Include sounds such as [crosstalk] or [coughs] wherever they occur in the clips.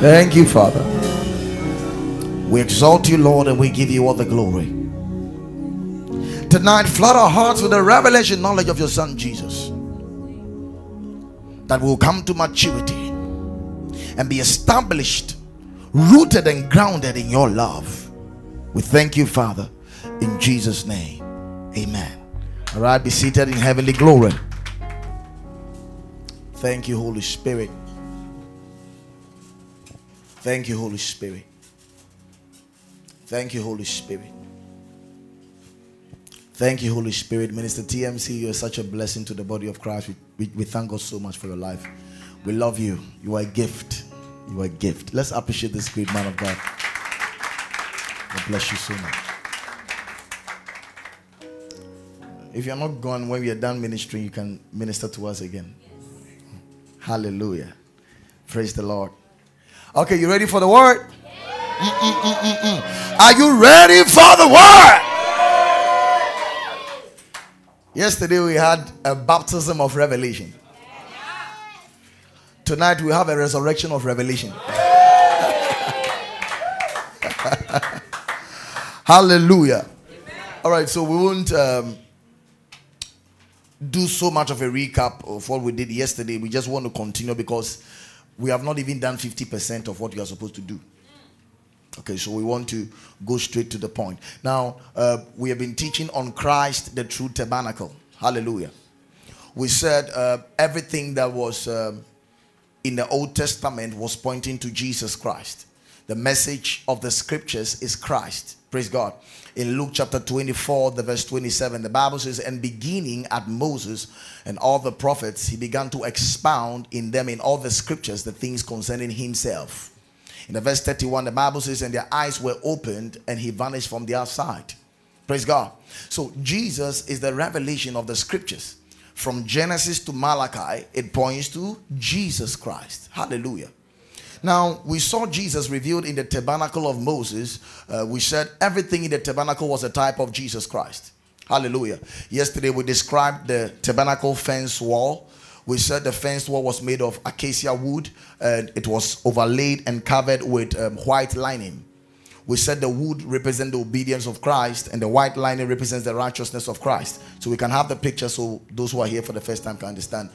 Thank you, Father. We exalt you, Lord, and we give you all the glory. Tonight, flood our hearts with the revelation knowledge of your Son Jesus that will come to maturity and be established, rooted and grounded in your love. We thank you, Father, in Jesus' name. Amen. All right, be seated in heavenly glory. Thank you, Holy Spirit. Thank you, Holy Spirit. Thank you, Holy Spirit. Thank you, Holy Spirit. Minister TMC, you are such a blessing to the body of Christ. We, we, we, thank God so much for your life. We love you. You are a gift. You are a gift. Let's appreciate this great man of God. God bless you so much. If you're not gone when we are done ministering, you can minister to us again. Hallelujah. Praise the Lord. Okay, you ready for the word? Mm-mm-mm-mm-mm. Are you ready for the word? Yesterday we had a baptism of revelation. Tonight we have a resurrection of revelation. [laughs] Hallelujah. All right, so we won't um, do so much of a recap of what we did yesterday. We just want to continue because we have not even done 50% of what you are supposed to do. Okay, so we want to go straight to the point. Now, uh, we have been teaching on Christ, the true tabernacle. Hallelujah. We said uh, everything that was um, in the Old Testament was pointing to Jesus Christ. The message of the scriptures is Christ. Praise God. In Luke chapter 24, the verse 27, the Bible says, And beginning at Moses and all the prophets, he began to expound in them in all the scriptures the things concerning himself. In the verse 31, the Bible says, And their eyes were opened, and he vanished from their sight. Praise God. So Jesus is the revelation of the scriptures. From Genesis to Malachi, it points to Jesus Christ. Hallelujah. Now, we saw Jesus revealed in the tabernacle of Moses. Uh, we said everything in the tabernacle was a type of Jesus Christ. Hallelujah. Yesterday, we described the tabernacle fence wall. We said the fence wall was made of acacia wood and it was overlaid and covered with um, white lining. We said the wood represents the obedience of Christ and the white lining represents the righteousness of Christ. So we can have the picture so those who are here for the first time can understand.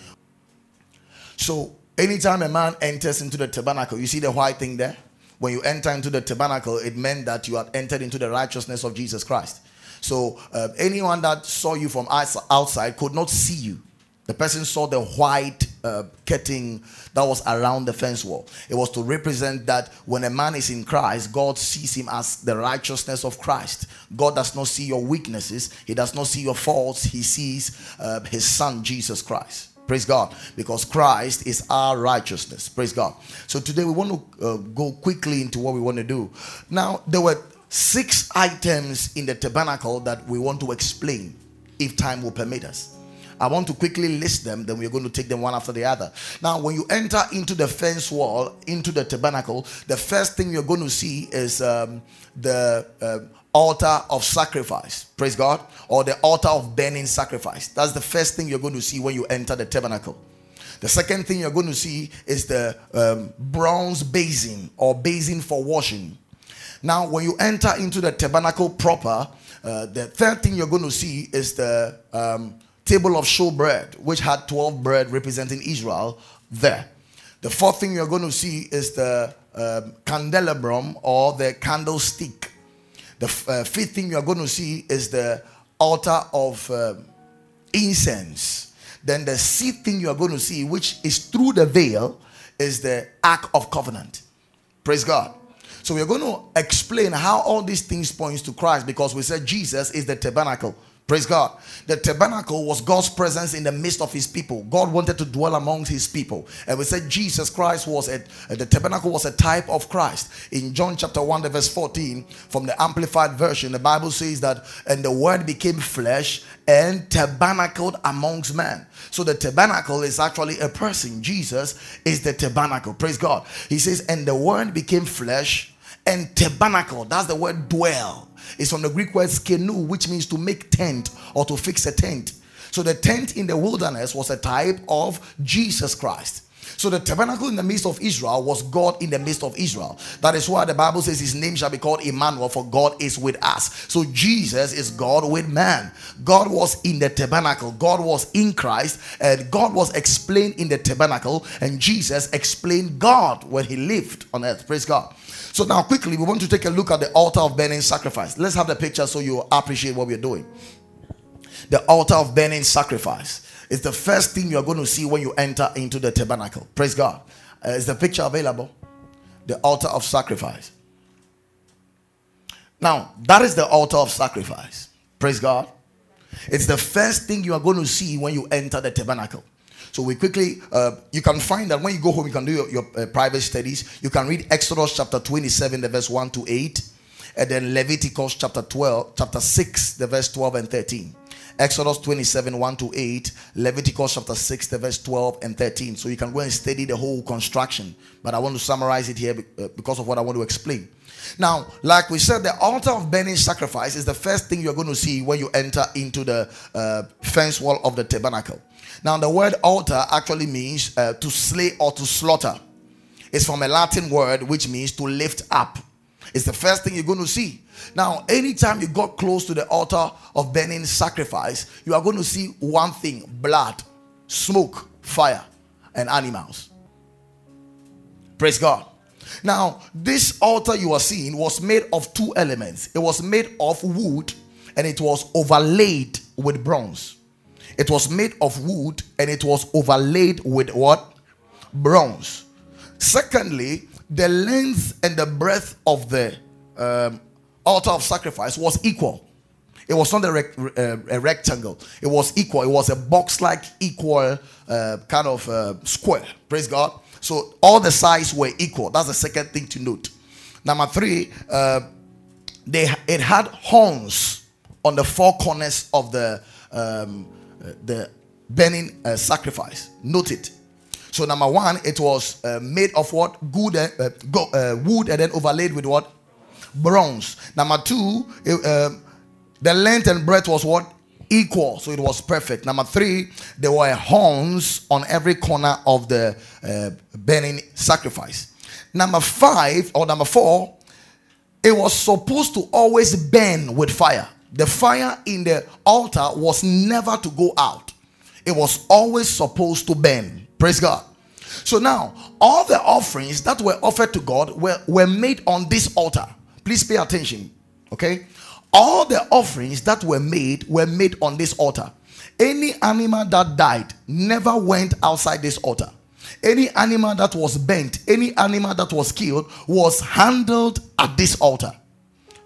So Anytime a man enters into the tabernacle, you see the white thing there? When you enter into the tabernacle, it meant that you had entered into the righteousness of Jesus Christ. So uh, anyone that saw you from outside could not see you. The person saw the white uh, curtain that was around the fence wall. It was to represent that when a man is in Christ, God sees him as the righteousness of Christ. God does not see your weaknesses, He does not see your faults. He sees uh, His Son, Jesus Christ. Praise God. Because Christ is our righteousness. Praise God. So today we want to uh, go quickly into what we want to do. Now, there were six items in the tabernacle that we want to explain if time will permit us. I want to quickly list them, then we're going to take them one after the other. Now, when you enter into the fence wall, into the tabernacle, the first thing you're going to see is um, the uh, altar of sacrifice. Praise God. Or the altar of burning sacrifice. That's the first thing you're going to see when you enter the tabernacle. The second thing you're going to see is the um, bronze basin or basin for washing. Now, when you enter into the tabernacle proper, uh, the third thing you're going to see is the um, table of showbread, which had 12 bread representing Israel there. The fourth thing you're going to see is the um, candelabrum or the candlestick the uh, fifth thing you are going to see is the altar of uh, incense. Then the sixth thing you are going to see, which is through the veil, is the Ark of Covenant. Praise God. So we're going to explain how all these things points to Christ because we said Jesus is the tabernacle. Praise God. The tabernacle was God's presence in the midst of his people. God wanted to dwell amongst his people. And we said Jesus Christ was a, the tabernacle was a type of Christ. In John chapter 1, verse 14, from the Amplified Version, the Bible says that, and the word became flesh and tabernacled amongst men. So the tabernacle is actually a person. Jesus is the tabernacle. Praise God. He says, and the word became flesh and tabernacle. That's the word dwell is from the Greek word skenu, which means to make tent or to fix a tent. So the tent in the wilderness was a type of Jesus Christ. So the tabernacle in the midst of Israel was God in the midst of Israel. That is why the Bible says his name shall be called Emmanuel, for God is with us. So Jesus is God with man. God was in the tabernacle, God was in Christ, and God was explained in the tabernacle, and Jesus explained God when he lived on earth. Praise God. So now quickly we want to take a look at the altar of burning sacrifice. Let's have the picture so you appreciate what we're doing. The altar of burning sacrifice. is the first thing you're going to see when you enter into the tabernacle. Praise God. Uh, is the picture available? The altar of sacrifice. Now, that is the altar of sacrifice. Praise God. It's the first thing you are going to see when you enter the tabernacle. So we quickly, uh, you can find that when you go home, you can do your, your uh, private studies. You can read Exodus chapter 27, the verse 1 to 8, and then Leviticus chapter 12, chapter 6, the verse 12 and 13. Exodus 27 1 to 8, Leviticus chapter 6, the verse 12 and 13. So you can go and study the whole construction. But I want to summarize it here uh, because of what I want to explain. Now, like we said, the altar of burning sacrifice is the first thing you're going to see when you enter into the uh, fence wall of the tabernacle. Now, the word altar actually means uh, to slay or to slaughter. It's from a Latin word which means to lift up. It's the first thing you're going to see. Now, anytime you got close to the altar of burning sacrifice, you are going to see one thing blood, smoke, fire, and animals. Praise God. Now, this altar you are seeing was made of two elements it was made of wood and it was overlaid with bronze. It was made of wood and it was overlaid with what? Bronze. Secondly, the length and the breadth of the um, altar of sacrifice was equal. It was not a, rec- uh, a rectangle. It was equal. It was a box-like equal uh, kind of uh, square. Praise God. So all the sides were equal. That's the second thing to note. Number three, uh, they it had horns on the four corners of the um, the burning uh, sacrifice. Note it. So number one, it was made of what good go, wood and then overlaid with what bronze. Number two, it, uh, the length and breadth was what? Equal. So it was perfect. Number three, there were horns on every corner of the uh, burning sacrifice. Number five, or number four, it was supposed to always burn with fire. The fire in the altar was never to go out, it was always supposed to burn. Praise God. So now, all the offerings that were offered to God were, were made on this altar. Please pay attention. Okay? All the offerings that were made were made on this altar. Any animal that died never went outside this altar. Any animal that was bent, any animal that was killed was handled at this altar.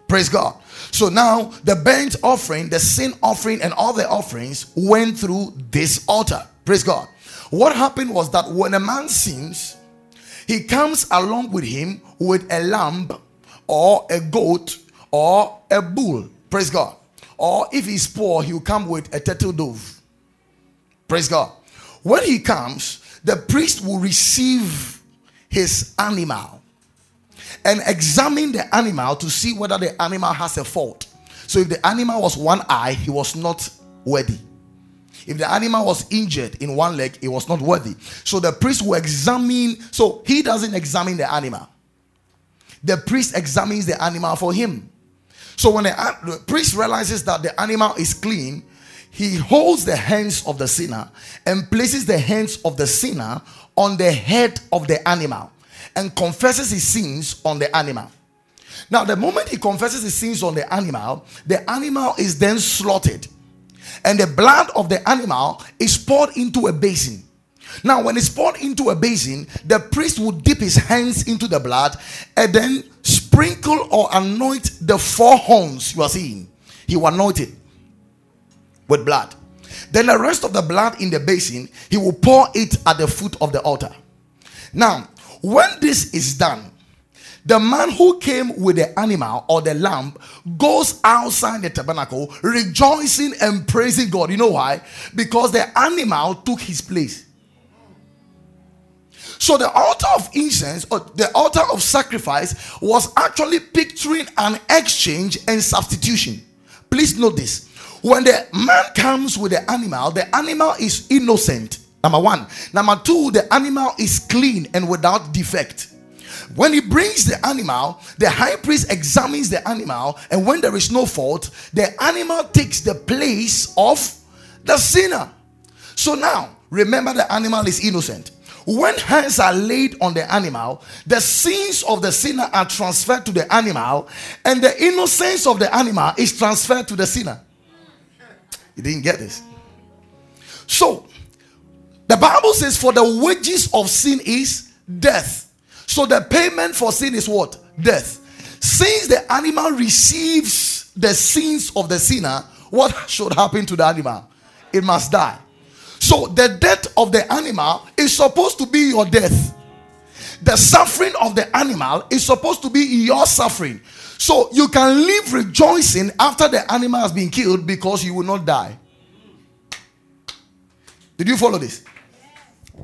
Praise God. So now the burnt offering, the sin offering, and all the offerings went through this altar. Praise God. What happened was that when a man sins, he comes along with him with a lamb or a goat or a bull. Praise God. Or if he's poor, he'll come with a turtle dove. Praise God. When he comes, the priest will receive his animal and examine the animal to see whether the animal has a fault. So if the animal was one eye, he was not worthy. If the animal was injured in one leg, it was not worthy. So the priest will examine. So he doesn't examine the animal the priest examines the animal for him. So when the, the, priest realizes that the animal is clean, he holds the hands of the sinner and places the hands of the sinner on the head of the animal and confesses his sins on the animal. Now, the moment he confesses his sins on the animal, the animal is then slaughtered, and the blood of the animal is poured into a basin. Now, when it's poured into a basin, the priest would dip his hands into the blood and then sprinkle or anoint the four horns you are seeing. He will anoint it with blood. Then the rest of the blood in the basin, he will pour it at the foot of the altar. Now, when this is done, the man who came with the animal or the lamb goes outside the tabernacle rejoicing and praising God. You know why? Because the animal took his place. So the altar of incense or the altar of sacrifice was actually picturing an exchange and substitution. Please note this. When the man comes with the animal, the animal is innocent. Number one. Number two, the animal is clean and without defect. When he brings the animal, the high priest examines the animal, and when there is no fault, the animal takes the place of the sinner. So now, remember the animal is innocent. When hands are laid on the animal, the sins of the sinner are transferred to the animal, and the innocence of the animal is transferred to the sinner. You didn't get this. So, the Bible says, For the wages of sin is death. So, the payment for sin is what? Death. Since the animal receives the sins of the sinner, what should happen to the animal? It must die. So the death of the animal is supposed to be your death. The suffering of the animal is supposed to be your suffering. So you can live rejoicing after the animal has been killed because you will not die. Did you follow this?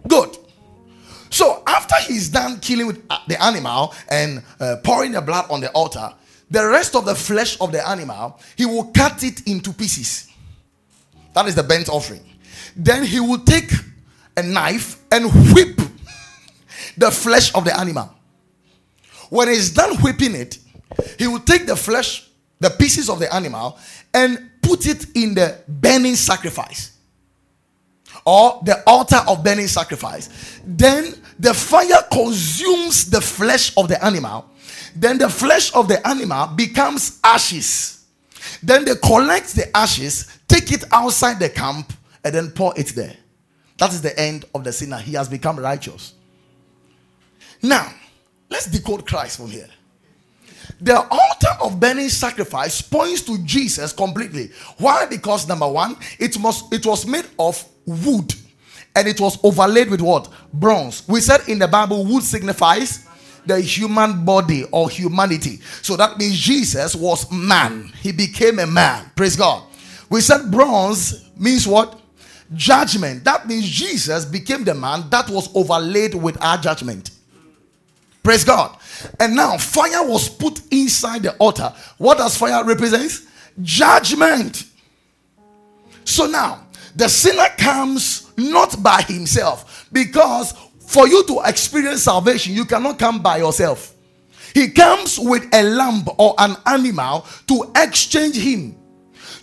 Good. So after he's done killing with uh, the animal and uh, pouring the blood on the altar, the rest of the flesh of the animal, he will cut it into pieces. That is the burnt offering. Then he will take a knife and whip the flesh of the animal. When he's done whipping it, he will take the flesh, the pieces of the animal, and put it in the burning sacrifice or the altar of burning sacrifice. Then the fire consumes the flesh of the animal. Then the flesh of the animal becomes ashes. Then they collect the ashes, take it outside the camp, and then pour it there. That is the end of the sinner. He has become righteous. Now, let's decode Christ from here. The altar of burning sacrifice points to Jesus completely. Why? Because number one, it must it was made of wood and it was overlaid with what? Bronze. We said in the Bible, wood signifies the human body or humanity. So that means Jesus was man. He became a man. Praise God. We said bronze means what? judgment. That means Jesus became the man that was overlaid with our judgment. Praise God. And now fire was put inside the altar. What does fire represent? Judgment. So now the sinner comes not by himself because for you to experience salvation, you cannot come by yourself. He comes with a lamb or an animal to exchange him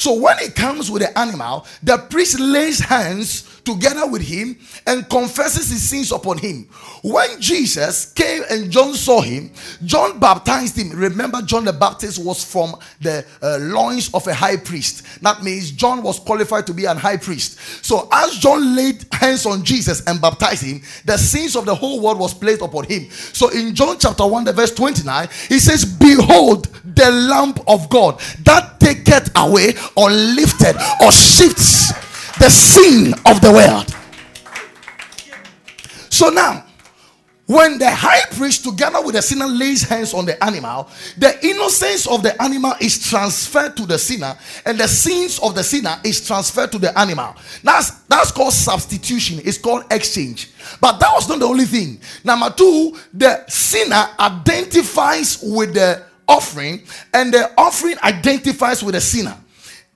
so when he comes with the animal, the priest lays hands together with him and confesses his sins upon him. When Jesus came and John saw him, John baptized him. Remember, John the Baptist was from the uh, loins of a high priest. That means John was qualified to be an high priest. So as John laid hands on Jesus and baptized him, the sins of the whole world was placed upon him. So in John chapter 1, the verse 29, he says, Behold, the lamp of God that taketh away or lifted or shifts the sin of the world. So now, when the high priest, together with the sinner, lays hands on the animal, the innocence of the animal is transferred to the sinner, and the sins of the sinner is transferred to the animal. That's that's called substitution. It's called exchange. But that was not the only thing. Number two, the sinner identifies with the offering, and the offering identifies with the sinner.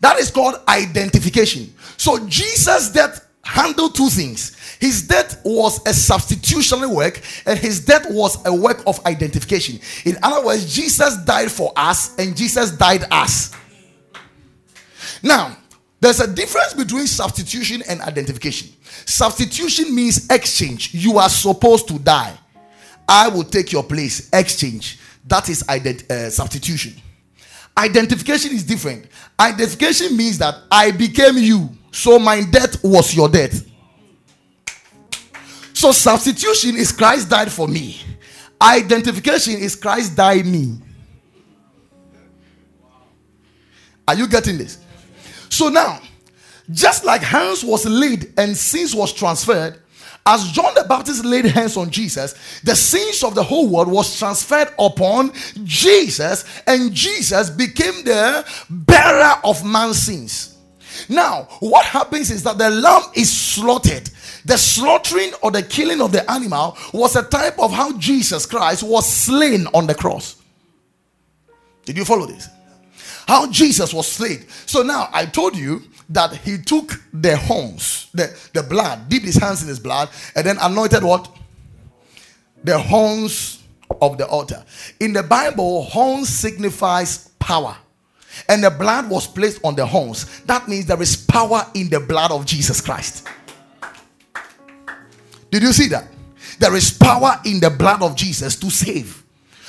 That is called identification. So Jesus' death handled two things. His death was a substitutionary work, and his death was a work of identification. In other words, Jesus died for us, and Jesus died us. Now, there's a difference between substitution and identification. Substitution means exchange. You are supposed to die. I will take your place. Exchange. That is ident- uh, substitution. Identification is different. Identification means that I became you, so my death was your death. So substitution is Christ died for me. Identification is Christ died me. Are you getting this? So now, just like hands was laid and sins was transferred, as John the Baptist laid hands on Jesus, the sins of the whole world was transferred upon Jesus, and Jesus became the bearer of man's sins. Now, what happens is that the lamb is slaughtered. The slaughtering or the killing of the animal was a type of how Jesus Christ was slain on the cross. Did you follow this? how Jesus was slain. So now I told you that he took the horns, the, the blood, dipped his hands in his blood, and then anointed what? The horns of the altar. In the Bible, horns signifies power. And the blood was placed on the horns. That means there is power in the blood of Jesus Christ. Did you see that? There is power in the blood of Jesus to save.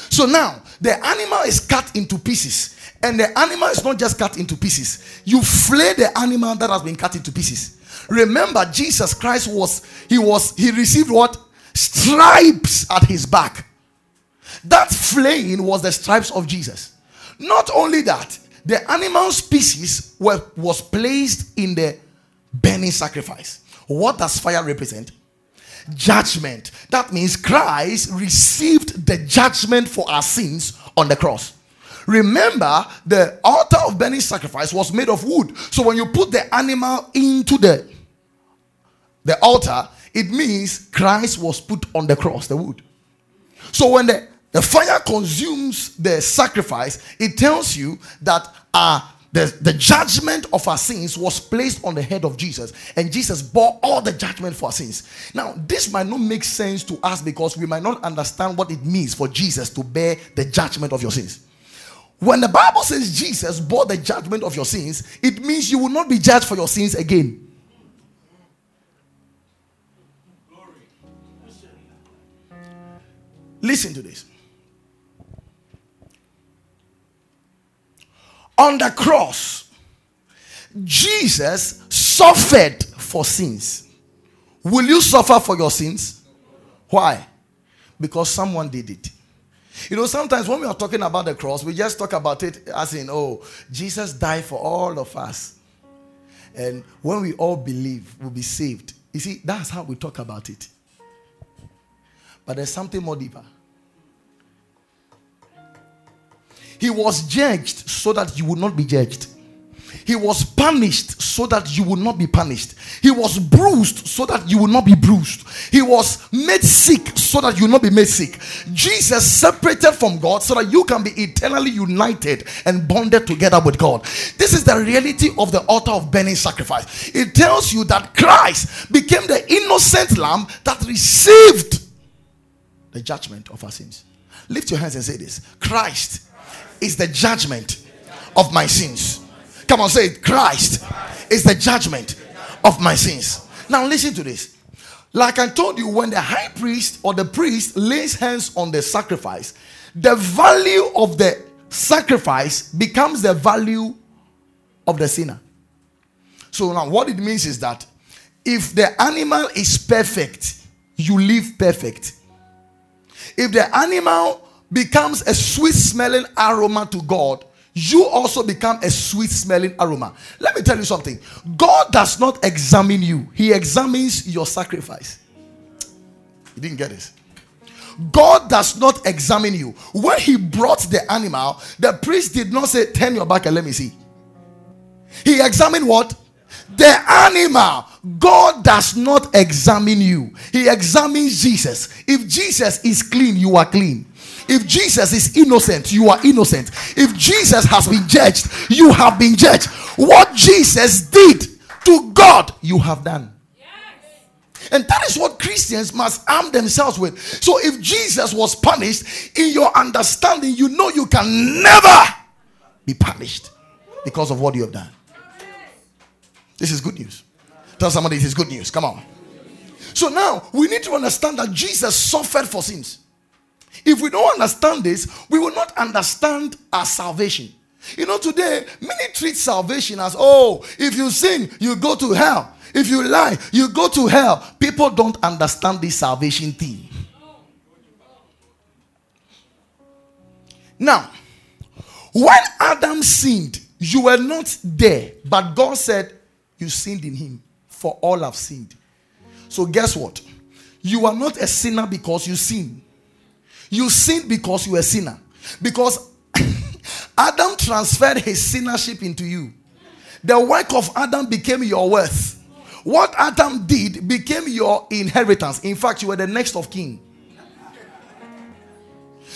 So now the animal is cut into pieces. And the animal is not just cut into pieces. You flay the animal that has been cut into pieces. Remember, Jesus Christ was, he was, he received what? Stripes at his back. That flaying was the stripes of Jesus. Not only that, the animal species were, was placed in the burning sacrifice. What does fire represent? Judgment. That means Christ received the judgment for our sins on the cross. Remember, the altar of burning sacrifice was made of wood. So when you put the animal into the, the altar, it means Christ was put on the cross, the wood. So when the, the fire consumes the sacrifice, it tells you that uh, the, the judgment of our sins was placed on the head of Jesus, and Jesus bore all the judgment for our sins. Now, this might not make sense to us because we might not understand what it means for Jesus to bear the judgment of your sins. When the Bible says Jesus bore the judgment of your sins, it means you will not be judged for your sins again. Listen to this. On the cross, Jesus suffered for sins. Will you suffer for your sins? Why? Because someone did it. You know, sometimes when we are talking about the cross, we just talk about it as in, oh, Jesus died for all of us. And when we all believe, we'll be saved. You see, that's how we talk about it. But there's something more deeper. He was judged so that you would not be judged. He was punished so that you would not be punished. He was bruised so that you will not be bruised. He was made sick so that you will not be made sick. Jesus separated from God so that you can be eternally united and bonded together with God. This is the reality of the altar of burning sacrifice. It tells you that Christ became the innocent lamb that received the judgment of our sins. Lift your hands and say this Christ is the judgment of my sins. Come on, say it. Christ is the judgment of my sins. Now, listen to this. Like I told you, when the high priest or the priest lays hands on the sacrifice, the value of the sacrifice becomes the value of the sinner. So, now what it means is that if the animal is perfect, you live perfect. If the animal becomes a sweet smelling aroma to God, you also become a sweet smelling aroma. Let me tell you something God does not examine you, He examines your sacrifice. You didn't get this. God does not examine you. When He brought the animal, the priest did not say, Turn your back and let me see. He examined what? The animal. God does not examine you, He examines Jesus. If Jesus is clean, you are clean. If Jesus is innocent, you are innocent. If Jesus has been judged, you have been judged. What Jesus did to God, you have done. And that is what Christians must arm themselves with. So if Jesus was punished, in your understanding, you know you can never be punished because of what you have done. This is good news. Tell somebody this is good news. Come on. So now we need to understand that Jesus suffered for sins. If we don't understand this, we will not understand our salvation. You know, today, many treat salvation as oh, if you sin, you go to hell. If you lie, you go to hell. People don't understand this salvation thing. Now, when Adam sinned, you were not there, but God said, You sinned in him, for all have sinned. So, guess what? You are not a sinner because you sin. You sinned because you were a sinner. Because [laughs] Adam transferred his sinnership into you. The work of Adam became your worth. What Adam did became your inheritance. In fact, you were the next of kin.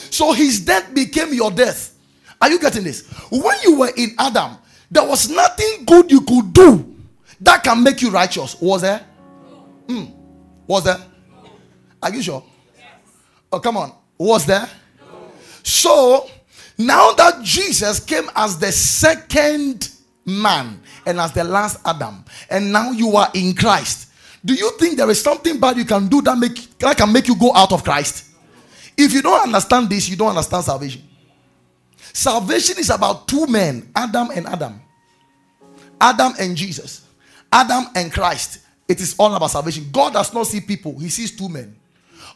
So his death became your death. Are you getting this? When you were in Adam, there was nothing good you could do that can make you righteous. Was there? Mm. Was there? Are you sure? Oh, come on. Was there? So now that Jesus came as the second man and as the last Adam, and now you are in Christ, do you think there is something bad you can do that make that can make you go out of Christ? If you don't understand this, you don't understand salvation. Salvation is about two men, Adam and Adam. Adam and Jesus. Adam and Christ. It is all about salvation. God does not see people, He sees two men.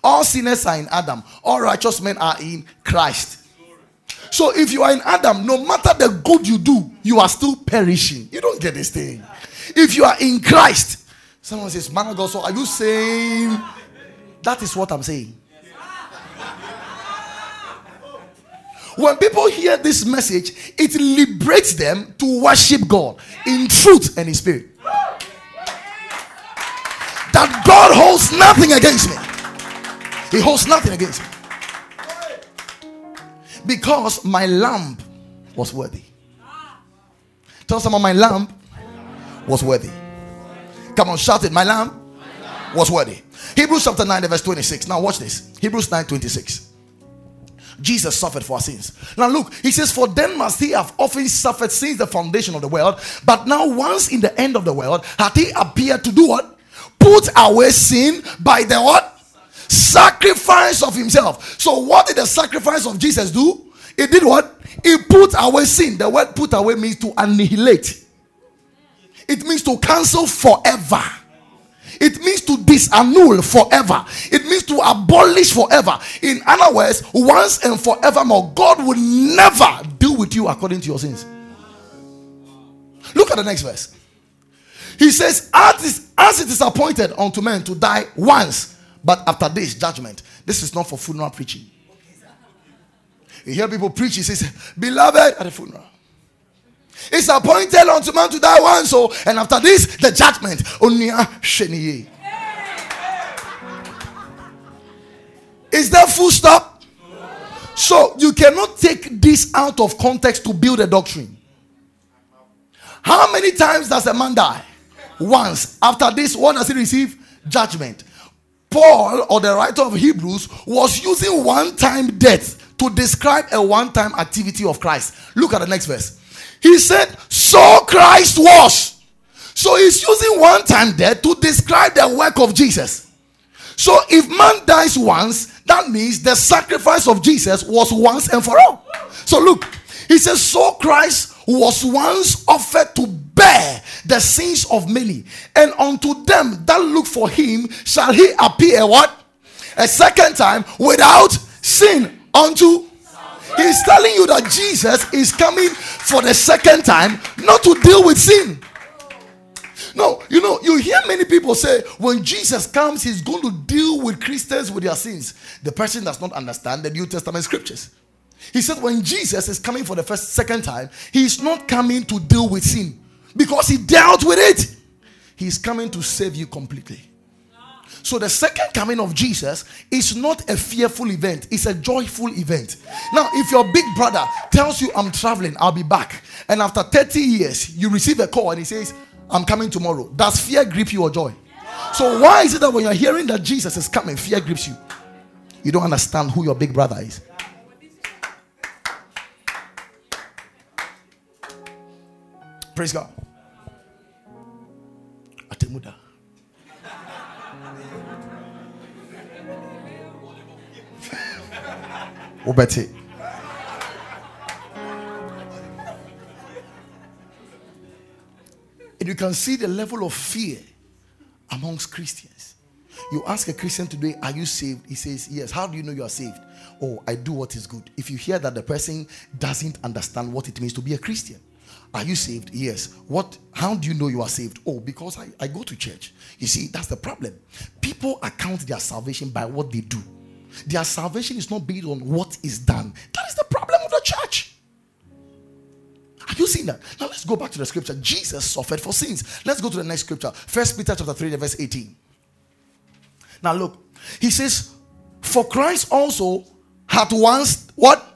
All sinners are in Adam, all righteous men are in Christ. So if you are in Adam, no matter the good you do, you are still perishing. You don't get this thing. If you are in Christ, someone says, Man of God, so are you saying that is what I'm saying? When people hear this message, it liberates them to worship God in truth and in spirit. That God holds nothing against me. He holds nothing against me. Because my lamp was worthy. Tell someone my lamp was worthy. Come on, shout it. My lamp was worthy. Hebrews chapter 9, verse 26. Now watch this. Hebrews 9 26. Jesus suffered for our sins. Now look, he says, For then must he have often suffered since the foundation of the world. But now, once in the end of the world, hath he appeared to do what? Put away sin by the what? Sacrifice of himself. So, what did the sacrifice of Jesus do? It did what? It put away sin. The word put away means to annihilate, it means to cancel forever. It means to disannul forever. It means to abolish forever. In other words, once and forevermore, God will never deal with you according to your sins. Look at the next verse. He says, as, as it is appointed unto men to die once, but after this judgment. This is not for funeral preaching. You hear people preach, he says, Beloved at the funeral. It's appointed unto man to die once, so and after this, the judgment. Is that full stop? So you cannot take this out of context to build a doctrine. How many times does a man die? Once. After this, what does he receive? Judgment. Paul, or the writer of Hebrews, was using one time death to describe a one time activity of Christ. Look at the next verse. He said, So Christ was. So he's using one time death to describe the work of Jesus. So if man dies once, that means the sacrifice of Jesus was once and for all. So look, he says, So Christ was once offered to bear the sins of many, and unto them that look for him shall he appear what? A second time without sin unto He's telling you that Jesus is coming for the second time, not to deal with sin. No, you know, you hear many people say when Jesus comes, he's going to deal with Christians with their sins. The person does not understand the New Testament scriptures. He said when Jesus is coming for the first second time, he's not coming to deal with sin because he dealt with it. He's coming to save you completely. So the second coming of Jesus is not a fearful event, it's a joyful event. Now, if your big brother tells you, I'm traveling, I'll be back, and after 30 years, you receive a call and he says, I'm coming tomorrow, does fear grip you or joy? So, why is it that when you're hearing that Jesus is coming, fear grips you? You don't understand who your big brother is. Praise God. Atemuda. wobɛte and you can see the level of fear amongst Christians. You ask a Christian today, Are you saved? He says, Yes. How do you know you are saved? Oh, I do what is good. If you hear that the person doesn't understand what it means to be a Christian, are you saved? Yes. What how do you know you are saved? Oh, because I, I go to church. You see, that's the problem. People account their salvation by what they do. Their salvation is not based on what is done. That is the problem of the church. Have you seen that? Now let's go back to the scripture. Jesus suffered for sins. Let's go to the next scripture. First Peter chapter 3, verse 18. Now look, he says, For Christ also had once what?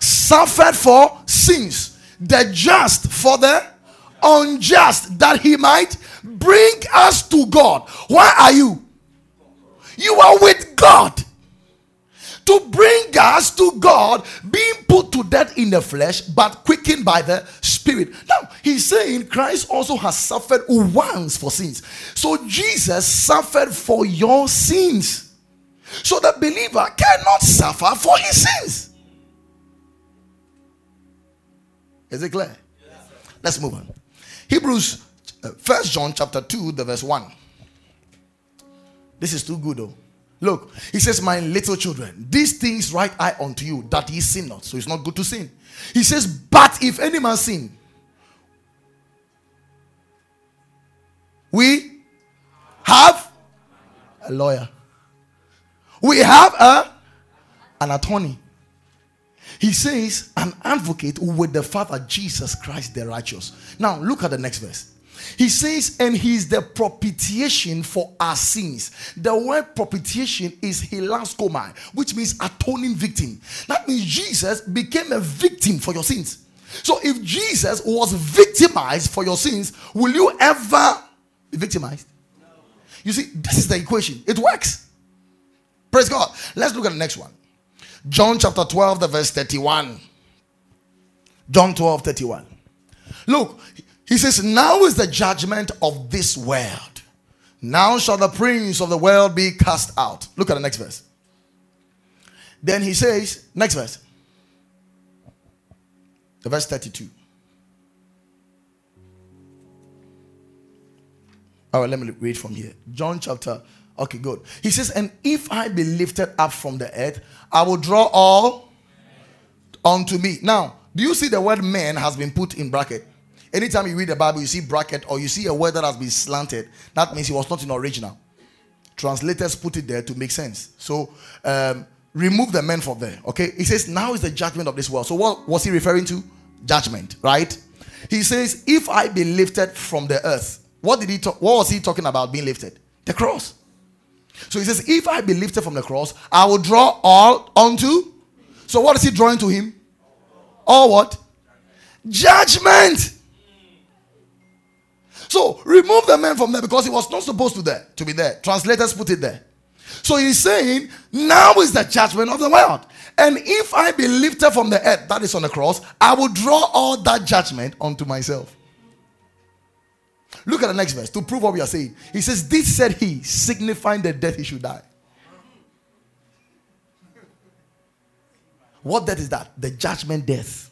suffered for sins, the just for the unjust, that he might bring us to God. Why are you? You are with God to bring us to God, being put to death in the flesh, but quickened by the Spirit. Now, he's saying Christ also has suffered once for sins. So, Jesus suffered for your sins. So, the believer cannot suffer for his sins. Is it clear? Yes, Let's move on. Hebrews, uh, First John chapter 2, the verse 1. This is too good, though. Look, he says, My little children, these things write I unto you, that ye sin not. So it's not good to sin. He says, But if any man sin, we have a lawyer. We have a an attorney. He says, an advocate with the Father, Jesus Christ the righteous. Now look at the next verse. He says, and he's the propitiation for our sins. The word propitiation is hilaskomai, which means atoning victim. That means Jesus became a victim for your sins. So if Jesus was victimized for your sins, will you ever be victimized? No. You see, this is the equation. It works. Praise God. Let's look at the next one. John chapter 12, the verse 31. John 12, 31. Look, he says, Now is the judgment of this world. Now shall the prince of the world be cast out. Look at the next verse. Then he says, next verse. The verse 32. All right, let me read from here. John chapter. Okay, good. He says, And if I be lifted up from the earth, I will draw all unto me. Now, do you see the word man has been put in bracket? Anytime you read the Bible, you see bracket or you see a word that has been slanted, that means it was not in original. Translators put it there to make sense. So um, remove the men from there. Okay. He says, now is the judgment of this world. So what was he referring to? Judgment, right? He says, if I be lifted from the earth. What did he talk? What was he talking about being lifted? The cross. So he says, if I be lifted from the cross, I will draw all unto. So what is he drawing to him? All what? Judgment. So remove the man from there because he was not supposed to there to be there. Translators put it there. So he's saying, now is the judgment of the world. And if I be lifted from the earth, that is on the cross, I will draw all that judgment onto myself. Look at the next verse to prove what we are saying. He says, This said he, signifying the death he should die. What death is that? The judgment death.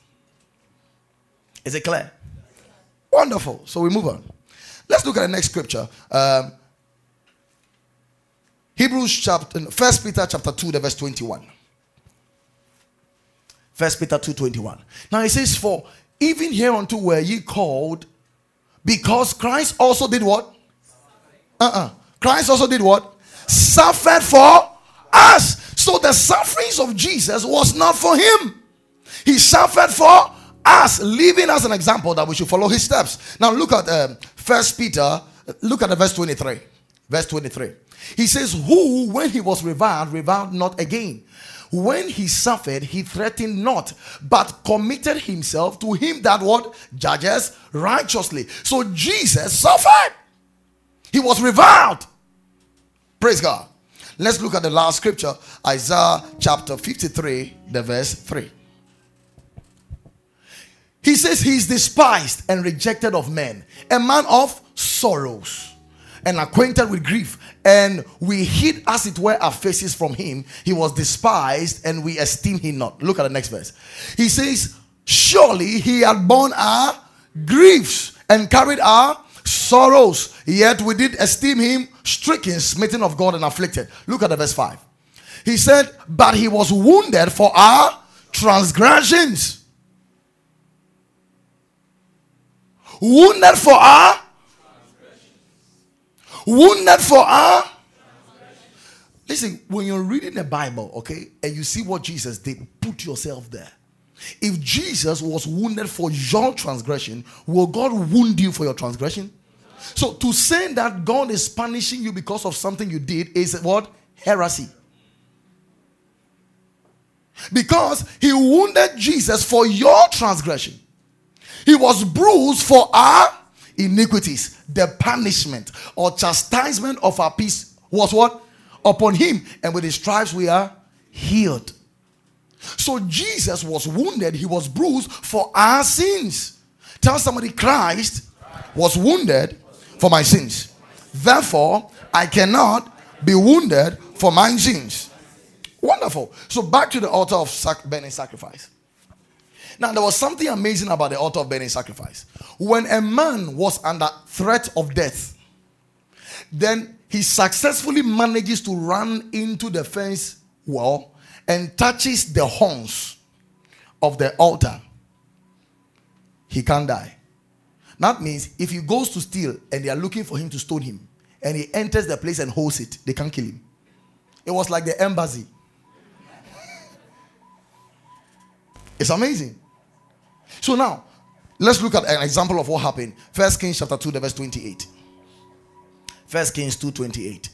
Is it clear? Wonderful. So we move on. Let's look at the next scripture. Um, Hebrews chapter, First Peter chapter 2, the verse 21. First Peter 2 21. Now it says, For even hereunto were ye called, because Christ also did what? Uh-uh. Christ also did what? Suffered for us. So the sufferings of Jesus was not for him. He suffered for us, leaving us an example that we should follow his steps. Now look at um, First Peter, look at the verse 23. Verse 23. He says, Who, when he was reviled, reviled not again. When he suffered, he threatened not, but committed himself to him that what judges righteously. So Jesus suffered. He was reviled. Praise God. Let's look at the last scripture, Isaiah chapter 53, the verse 3. He says he's despised and rejected of men, a man of sorrows and acquainted with grief. And we hid, as it were, our faces from him. He was despised and we esteem him not. Look at the next verse. He says, Surely he had borne our griefs and carried our sorrows, yet we did esteem him stricken, smitten of God, and afflicted. Look at the verse 5. He said, But he was wounded for our transgressions wounded for our wounded for our listen when you're reading the bible okay and you see what jesus did put yourself there. If jesus was wounded for your transgression will god wound you for your transgression? So to say that god is punishing you because of something you did is what? Heresy. Because he wounded Jesus for your transgression. He was bruised for our iniquities. The punishment or chastisement of our peace was what? Upon him. And with his stripes we are healed. So Jesus was wounded, he was bruised for our sins. Tell somebody Christ was wounded for my sins. Therefore, I cannot be wounded for my sins. Wonderful. So back to the altar of sac- burning sacrifice. Now, there was something amazing about the altar of burning sacrifice. When a man was under threat of death, then he successfully manages to run into the fence wall and touches the horns of the altar. He can't die. That means if he goes to steal and they are looking for him to stone him, and he enters the place and holds it, they can't kill him. It was like the embassy. [laughs] it's amazing. So now, let's look at an example of what happened. First Kings chapter 2, verse 28. First Kings 2 28.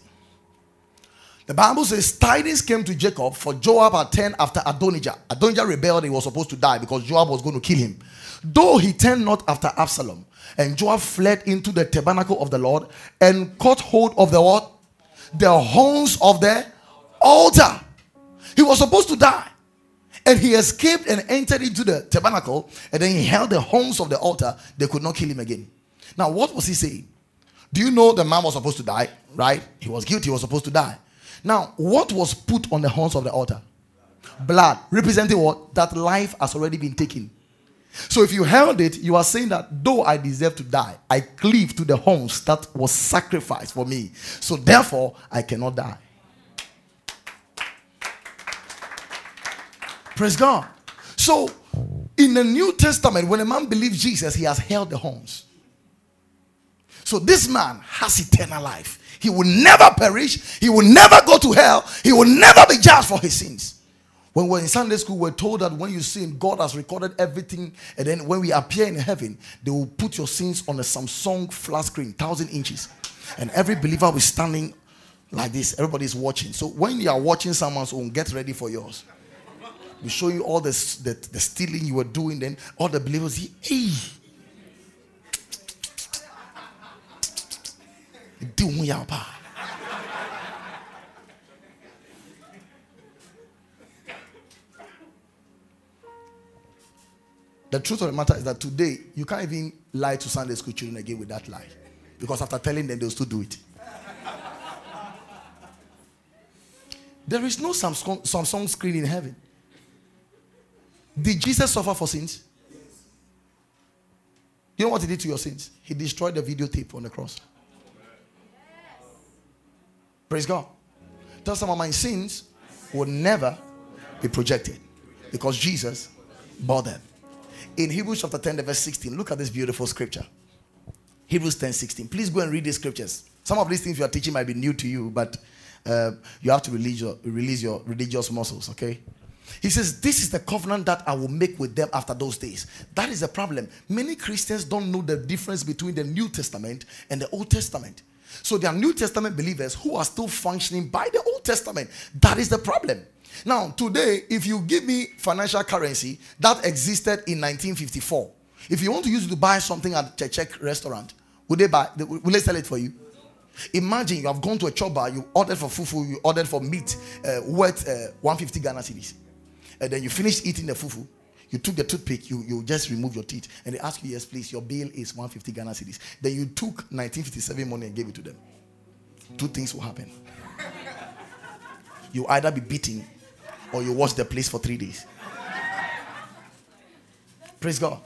The Bible says tidings came to Joab for Joab had turned after Adonijah. Adonijah rebelled, he was supposed to die because Joab was going to kill him. Though he turned not after Absalom, and Joab fled into the tabernacle of the Lord and caught hold of the what? The horns of the altar. He was supposed to die. And he escaped and entered into the tabernacle, and then he held the horns of the altar. They could not kill him again. Now, what was he saying? Do you know the man was supposed to die? Right? He was guilty, he was supposed to die. Now, what was put on the horns of the altar? Blood, representing what? That life has already been taken. So if you held it, you are saying that though I deserve to die, I cleave to the horns that was sacrificed for me. So therefore, I cannot die. Praise God. So in the New Testament, when a man believes Jesus, he has held the horns. So this man has eternal life. He will never perish. He will never go to hell. He will never be judged for his sins. When we're in Sunday school, we're told that when you sin, God has recorded everything. And then when we appear in heaven, they will put your sins on a Samsung flat screen, thousand inches. And every believer will be standing like this. Everybody's watching. So when you are watching someone's own, get ready for yours. We show you all the, the, the stealing you were doing. Then all the believers, he, hey, The truth of the matter is that today you can't even lie to Sunday school children again with that lie. Because after telling them, they'll still do it. there is no Samsung, Samsung screen in heaven. Did Jesus suffer for sins? You know what he did to your sins? He destroyed the videotape on the cross. Praise God. Tell some of my sins will never be projected because Jesus bore them. In Hebrews chapter 10, verse 16, look at this beautiful scripture. Hebrews 10 16. Please go and read these scriptures. Some of these things you are teaching might be new to you, but uh, you have to release your, release your religious muscles, okay? He says, This is the covenant that I will make with them after those days. That is the problem. Many Christians don't know the difference between the New Testament and the Old Testament. So there are New Testament believers who are still functioning by the Old Testament. That is the problem. Now, today, if you give me financial currency that existed in 1954, if you want to use it to buy something at a Czech restaurant, would they buy? Will they sell it for you? Imagine you have gone to a choba, you ordered for fufu, you ordered for meat, uh, worth uh, 150 Ghana cedis, and then you finish eating the fufu. You took the toothpick, you, you just remove your teeth, and they ask you, yes, please, your bill is 150 Ghana cedis. Then you took 1957 money and gave it to them. Two things will happen. You either be beaten or you watch the place for three days. Praise God.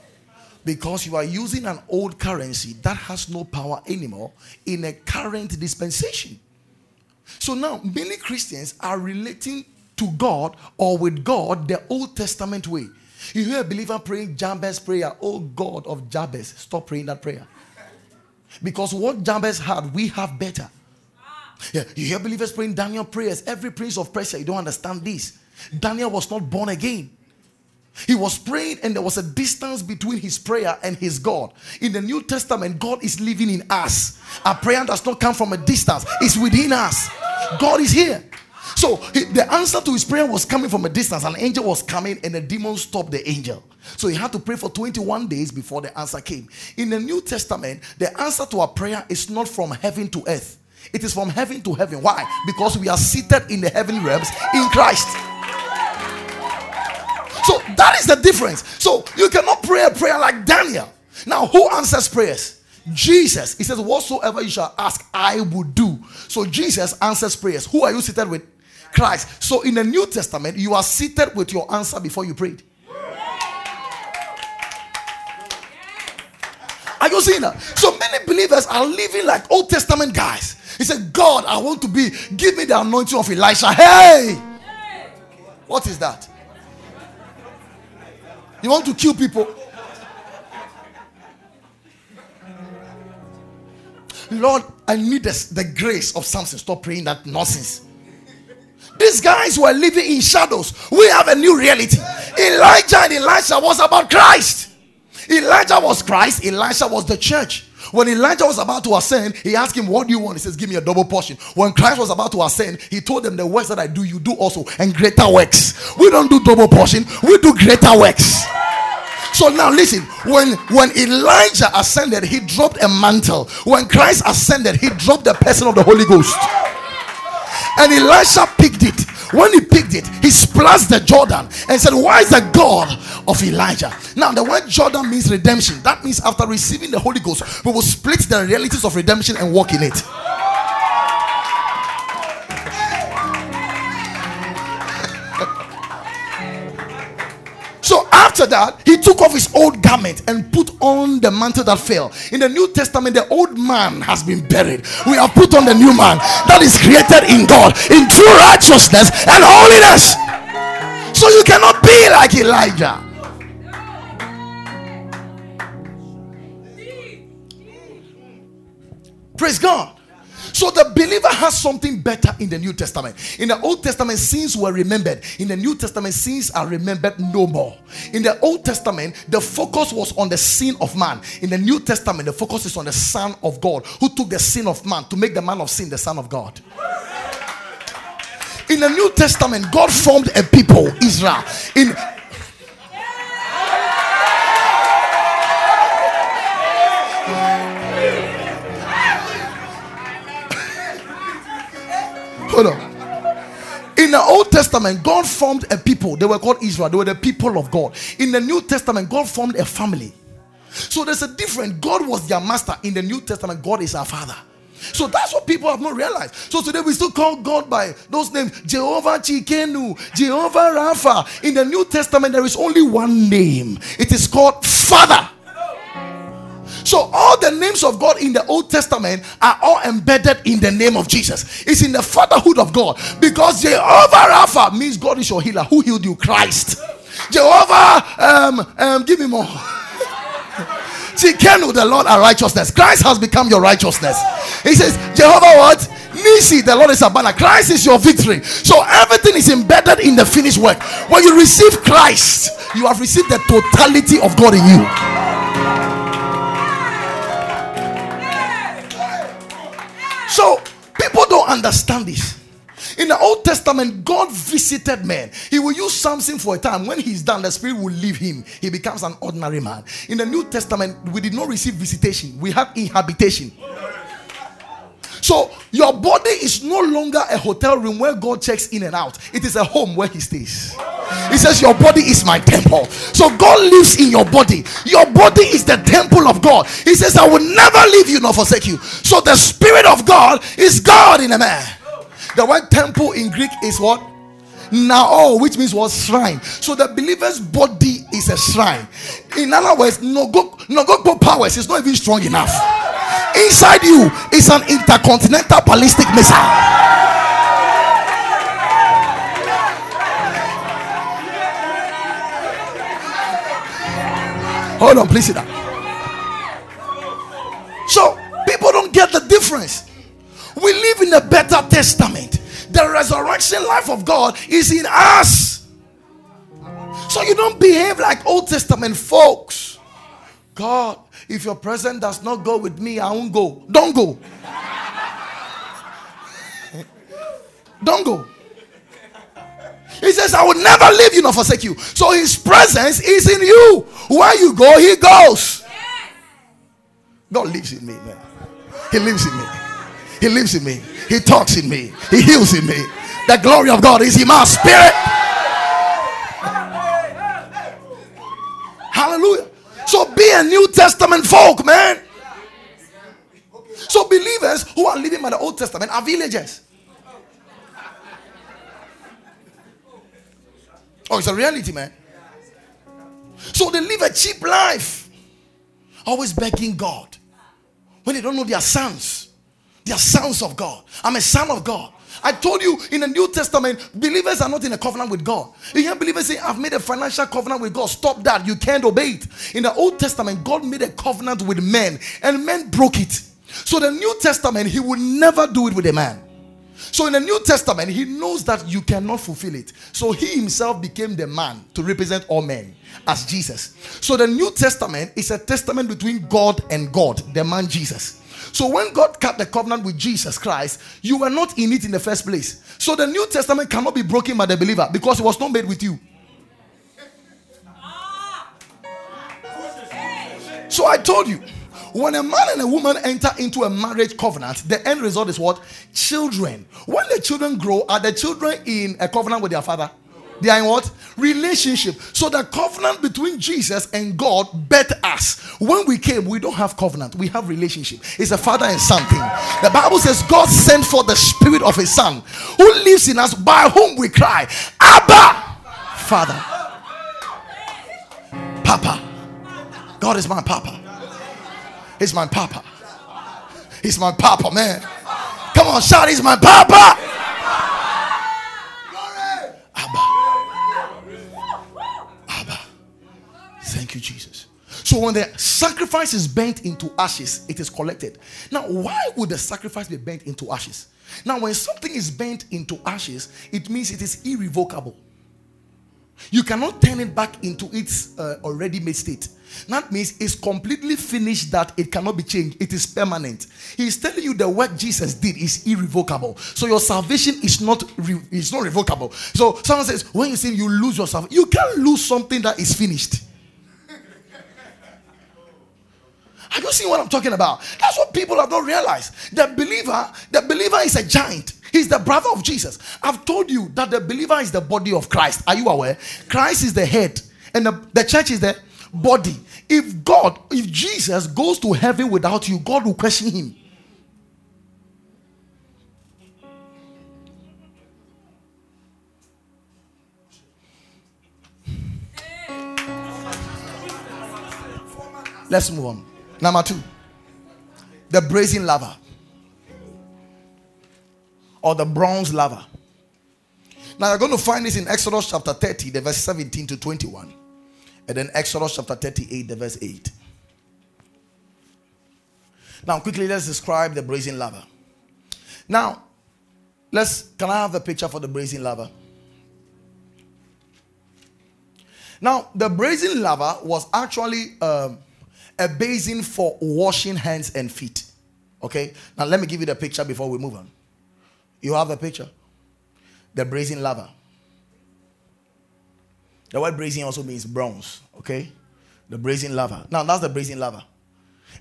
Because you are using an old currency that has no power anymore in a current dispensation. So now many Christians are relating to God or with God the Old Testament way. You hear a believer praying Jabez prayer, oh God of Jabez, stop praying that prayer. Because what Jabez had, we have better. Yeah, you hear believers praying Daniel prayers, every prince of Persia. you don't understand this. Daniel was not born again. He was praying, and there was a distance between his prayer and his God. In the New Testament, God is living in us. Our prayer does not come from a distance, it's within us. God is here. So he, the answer to his prayer was coming from a distance. An angel was coming, and a demon stopped the angel. So he had to pray for 21 days before the answer came. In the New Testament, the answer to our prayer is not from heaven to earth, it is from heaven to heaven. Why? Because we are seated in the heavenly realms in Christ. So that is the difference. So you cannot pray a prayer like Daniel. Now, who answers prayers? Jesus. He says, Whatsoever you shall ask, I will do. So Jesus answers prayers. Who are you seated with? Christ. So in the New Testament, you are seated with your answer before you prayed. Are you seeing that? So many believers are living like Old Testament guys. He said, God, I want to be, give me the anointing of Elisha. Hey! What is that? You want to kill people? Lord, I need the, the grace of Samson. Stop praying that nonsense. These guys were living in shadows. We have a new reality. Elijah and Elisha was about Christ. Elijah was Christ, Elisha was the church. When Elijah was about to ascend, he asked him, What do you want? He says, Give me a double portion. When Christ was about to ascend, he told them, The works that I do, you do also, and greater works. We don't do double portion, we do greater works. So now listen, when when Elijah ascended, he dropped a mantle. When Christ ascended, he dropped the person of the Holy Ghost. And Elisha picked it. When he picked it, he splashed the Jordan and said, Why is the God of Elijah? Now, the word Jordan means redemption. That means after receiving the Holy Ghost, we will split the realities of redemption and walk in it. After that, he took off his old garment and put on the mantle that fell. In the New Testament, the old man has been buried. We have put on the new man that is created in God in true righteousness and holiness. So you cannot be like Elijah. Praise God. So the believer has something better in the New Testament. In the Old Testament, sins were remembered. In the New Testament, sins are remembered no more. In the Old Testament, the focus was on the sin of man. In the New Testament, the focus is on the Son of God who took the sin of man to make the man of sin the Son of God. In the New Testament, God formed a people, Israel. In Hold on. In the Old Testament, God formed a people. They were called Israel. They were the people of God. In the New Testament, God formed a family. So there's a difference. God was their master. In the New Testament, God is our father. So that's what people have not realized. So today we still call God by those names Jehovah Tsidkenu, Jehovah Rapha. In the New Testament, there is only one name. It is called Father. So all the names of God in the Old Testament are all embedded in the name of Jesus. It's in the fatherhood of God because Jehovah Rapha means God is your healer. Who healed you? Christ. Jehovah, um, um, give me more. [laughs] Tsidkenu, the Lord, our righteousness. Christ has become your righteousness. He says, Jehovah, what? Nissi, the Lord is a banner. Christ is your victory. So everything is embedded in the finished work. When you receive Christ, you have received the totality of God in you. So people don't understand this. In the Old Testament, God visited men. He will use something for a time. When he's done, the Spirit will leave him. He becomes an ordinary man. In the New Testament, we did not receive visitation, we have inhabitation. So your body is no longer a hotel room where God checks in and out. It is a home where He stays. He says, Your body is my temple. So God lives in your body. Your body is the temple of God. He says, I will never leave you nor forsake you. So the Spirit of God is God in a man. The word temple in Greek is what? Naos, which means what shrine. So the believer's body is a shrine. In other words, no go no go powers is not even strong enough. Inside you is an intercontinental ballistic missile. Hold on, please sit down. So people don't get the difference. We live in a better testament. The resurrection life of God is in us. So you don't behave like Old Testament folks. God if your present does not go with me, I won't go. Don't go. [laughs] Don't go. He says, I will never leave you nor forsake you. So his presence is in you. Where you go, he goes. God lives in me, man. He lives in me. He lives in me. He talks in me. He heals in me. The glory of God is in my spirit. Be a New Testament folk, man. So believers who are living by the Old Testament are villagers. Oh, it's a reality, man. So they live a cheap life, always begging God. When they don't know their sons, they are sons of God. I'm a son of God. I told you in the New Testament, believers are not in a covenant with God. You hear believers say, I've made a financial covenant with God. Stop that. You can't obey it. In the Old Testament, God made a covenant with men, and men broke it. So the New Testament, He would never do it with a man. So in the New Testament, he knows that you cannot fulfill it. So he himself became the man to represent all men as Jesus. So the New Testament is a testament between God and God, the man Jesus. So when God cut the covenant with Jesus Christ, you were not in it in the first place. So the New Testament cannot be broken by the believer because it was not made with you. So I told you when a man and a woman enter into a marriage covenant, the end result is what? Children. When the children grow, are the children in a covenant with their father? They are in what? Relationship. So the covenant between Jesus and God bet us. When we came, we don't have covenant, we have relationship. It's a father and son thing. The Bible says God sent for the spirit of his son who lives in us, by whom we cry, Abba, Father. Papa. God is my papa. He's my papa. He's my papa, man. Come on, shout, he's my papa. Abba. Abba. Thank you, Jesus. So when the sacrifice is bent into ashes, it is collected. Now, why would the sacrifice be bent into ashes? Now, when something is bent into ashes, it means it is irrevocable. You cannot turn it back into its uh, already made state. That means it's completely finished that it cannot be changed. It is permanent. He's telling you the work Jesus did is irrevocable. So your salvation is not re- is not revocable. So someone says, when you sin, you lose your salvation. You can't lose something that is finished. Have you seen what I'm talking about? That's what people have not realized. The believer, the believer is a giant. He's the brother of Jesus. I've told you that the believer is the body of Christ. Are you aware? Christ is the head, and the, the church is the body. If God, if Jesus goes to heaven without you, God will question him. Let's move on. Number two, the brazen laver or the bronze laver. Now you're going to find this in Exodus chapter 30, the verse 17 to 21. And then Exodus chapter 38, the verse 8. Now, quickly, let's describe the brazen laver. Now, let's can I have the picture for the brazen laver? Now, the brazen laver was actually um, a basin for washing hands and feet. Okay, now let me give you the picture before we move on. You have the picture? The brazen laver. The word brazen also means bronze, okay? The brazen laver. Now, that's the brazen laver.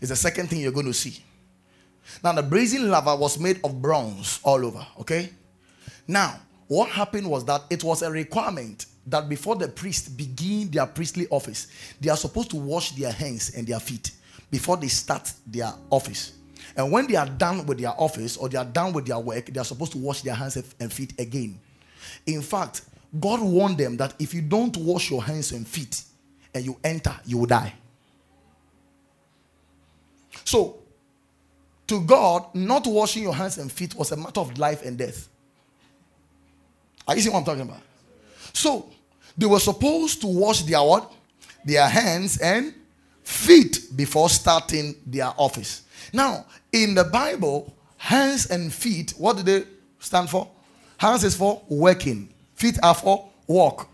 It's the second thing you're going to see. Now, the brazen laver was made of bronze all over, okay? Now, what happened was that it was a requirement that before the priest begin their priestly office, they are supposed to wash their hands and their feet before they start their office. And when they are done with their office or they are done with their work, they are supposed to wash their hands and feet again. In fact, God warned them that if you don't wash your hands and feet and you enter, you will die. So, to God, not washing your hands and feet was a matter of life and death. Are you seeing what I'm talking about? So, they were supposed to wash their what? Their hands and feet before starting their office. Now, in the Bible, hands and feet, what do they stand for? Hands is for working, feet are for walk.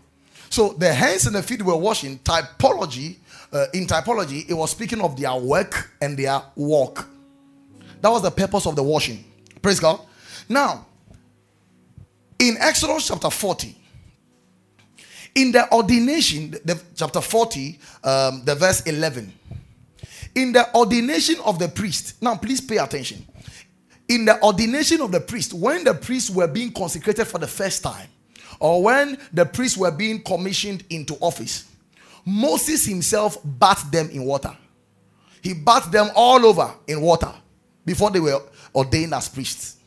So the hands and the feet were washing. Typology, uh, in typology, it was speaking of their work and their walk. That was the purpose of the washing. Praise God. Now, in Exodus chapter 40, In the ordination, the, chapter 40, um, the verse 11. In the ordination of the priest, now please pay attention. In the ordination of the priest, when the priests were being consecrated for the first time, or when the priests were being commissioned into office, Moses himself bathed them in water. He bathed them all over in water before they were ordained as priests.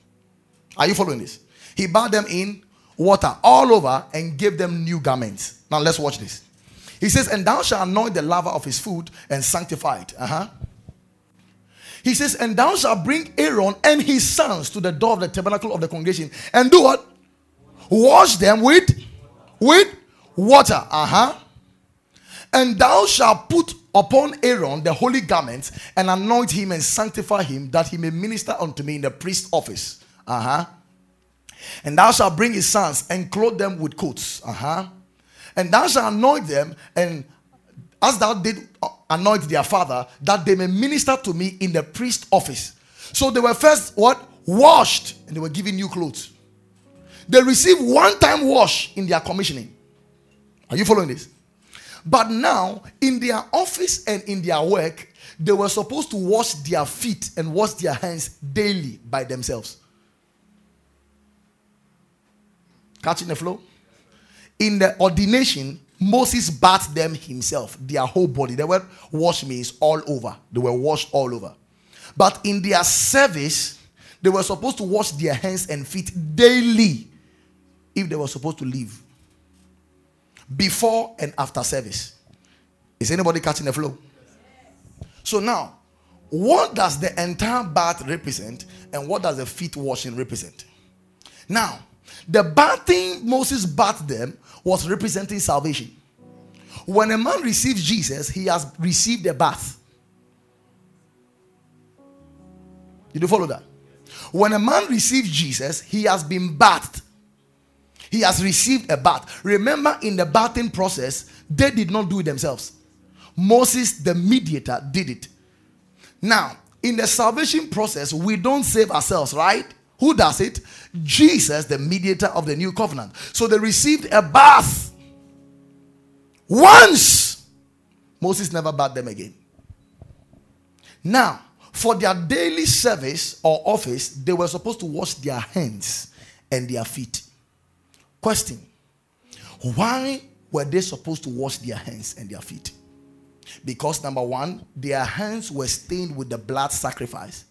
Are you following this? He bathed them in water all over and gave them new garments. Now let's watch this. He says, And thou shalt anoint the laver of his food and sanctify it. Uh-huh. He says, And thou shalt bring Aaron and his sons to the door of the tabernacle of the congregation and do what? Wash them with with water. Uh-huh. And thou shalt put upon Aaron the holy garments and anoint him and sanctify him that he may minister unto me in the priest office. Uh huh. And thou shalt bring his sons and clothe them with coats. Uh huh. And thou shalt anoint them, and as thou did anoint their father, that they may minister to me in the priest office. So they were first what? Washed, and they were given new clothes. They received one time wash in their commissioning. Are you following this? But now, in their office and in their work, they were supposed to wash their feet and wash their hands daily by themselves. Catching the flow? In the ordination, Moses bathed them himself, their whole body. The word wash means all over. They were washed all over. But in their service, they were supposed to wash their hands and feet daily if they were supposed to leave before and after service. Is anybody catching the flow? So now, what does the entire bath represent and what does the feet washing represent? Now, the bathing Moses bathed them was representing salvation. When a man receives Jesus, he has received a bath. Did you follow that? When a man receives Jesus, he has been bathed. He has received a bath. Remember, in the bathing process, they did not do it themselves. Moses, the mediator, did it. Now, in the salvation process, we don't save ourselves, right? Who does it? Jesus, the mediator of the new covenant. So they received a bath once. Moses never bathed them again. Now, for their daily service or office, they were supposed to wash their hands and their feet. Question Why were they supposed to wash their hands and their feet? Because number one, their hands were stained with the blood sacrifice,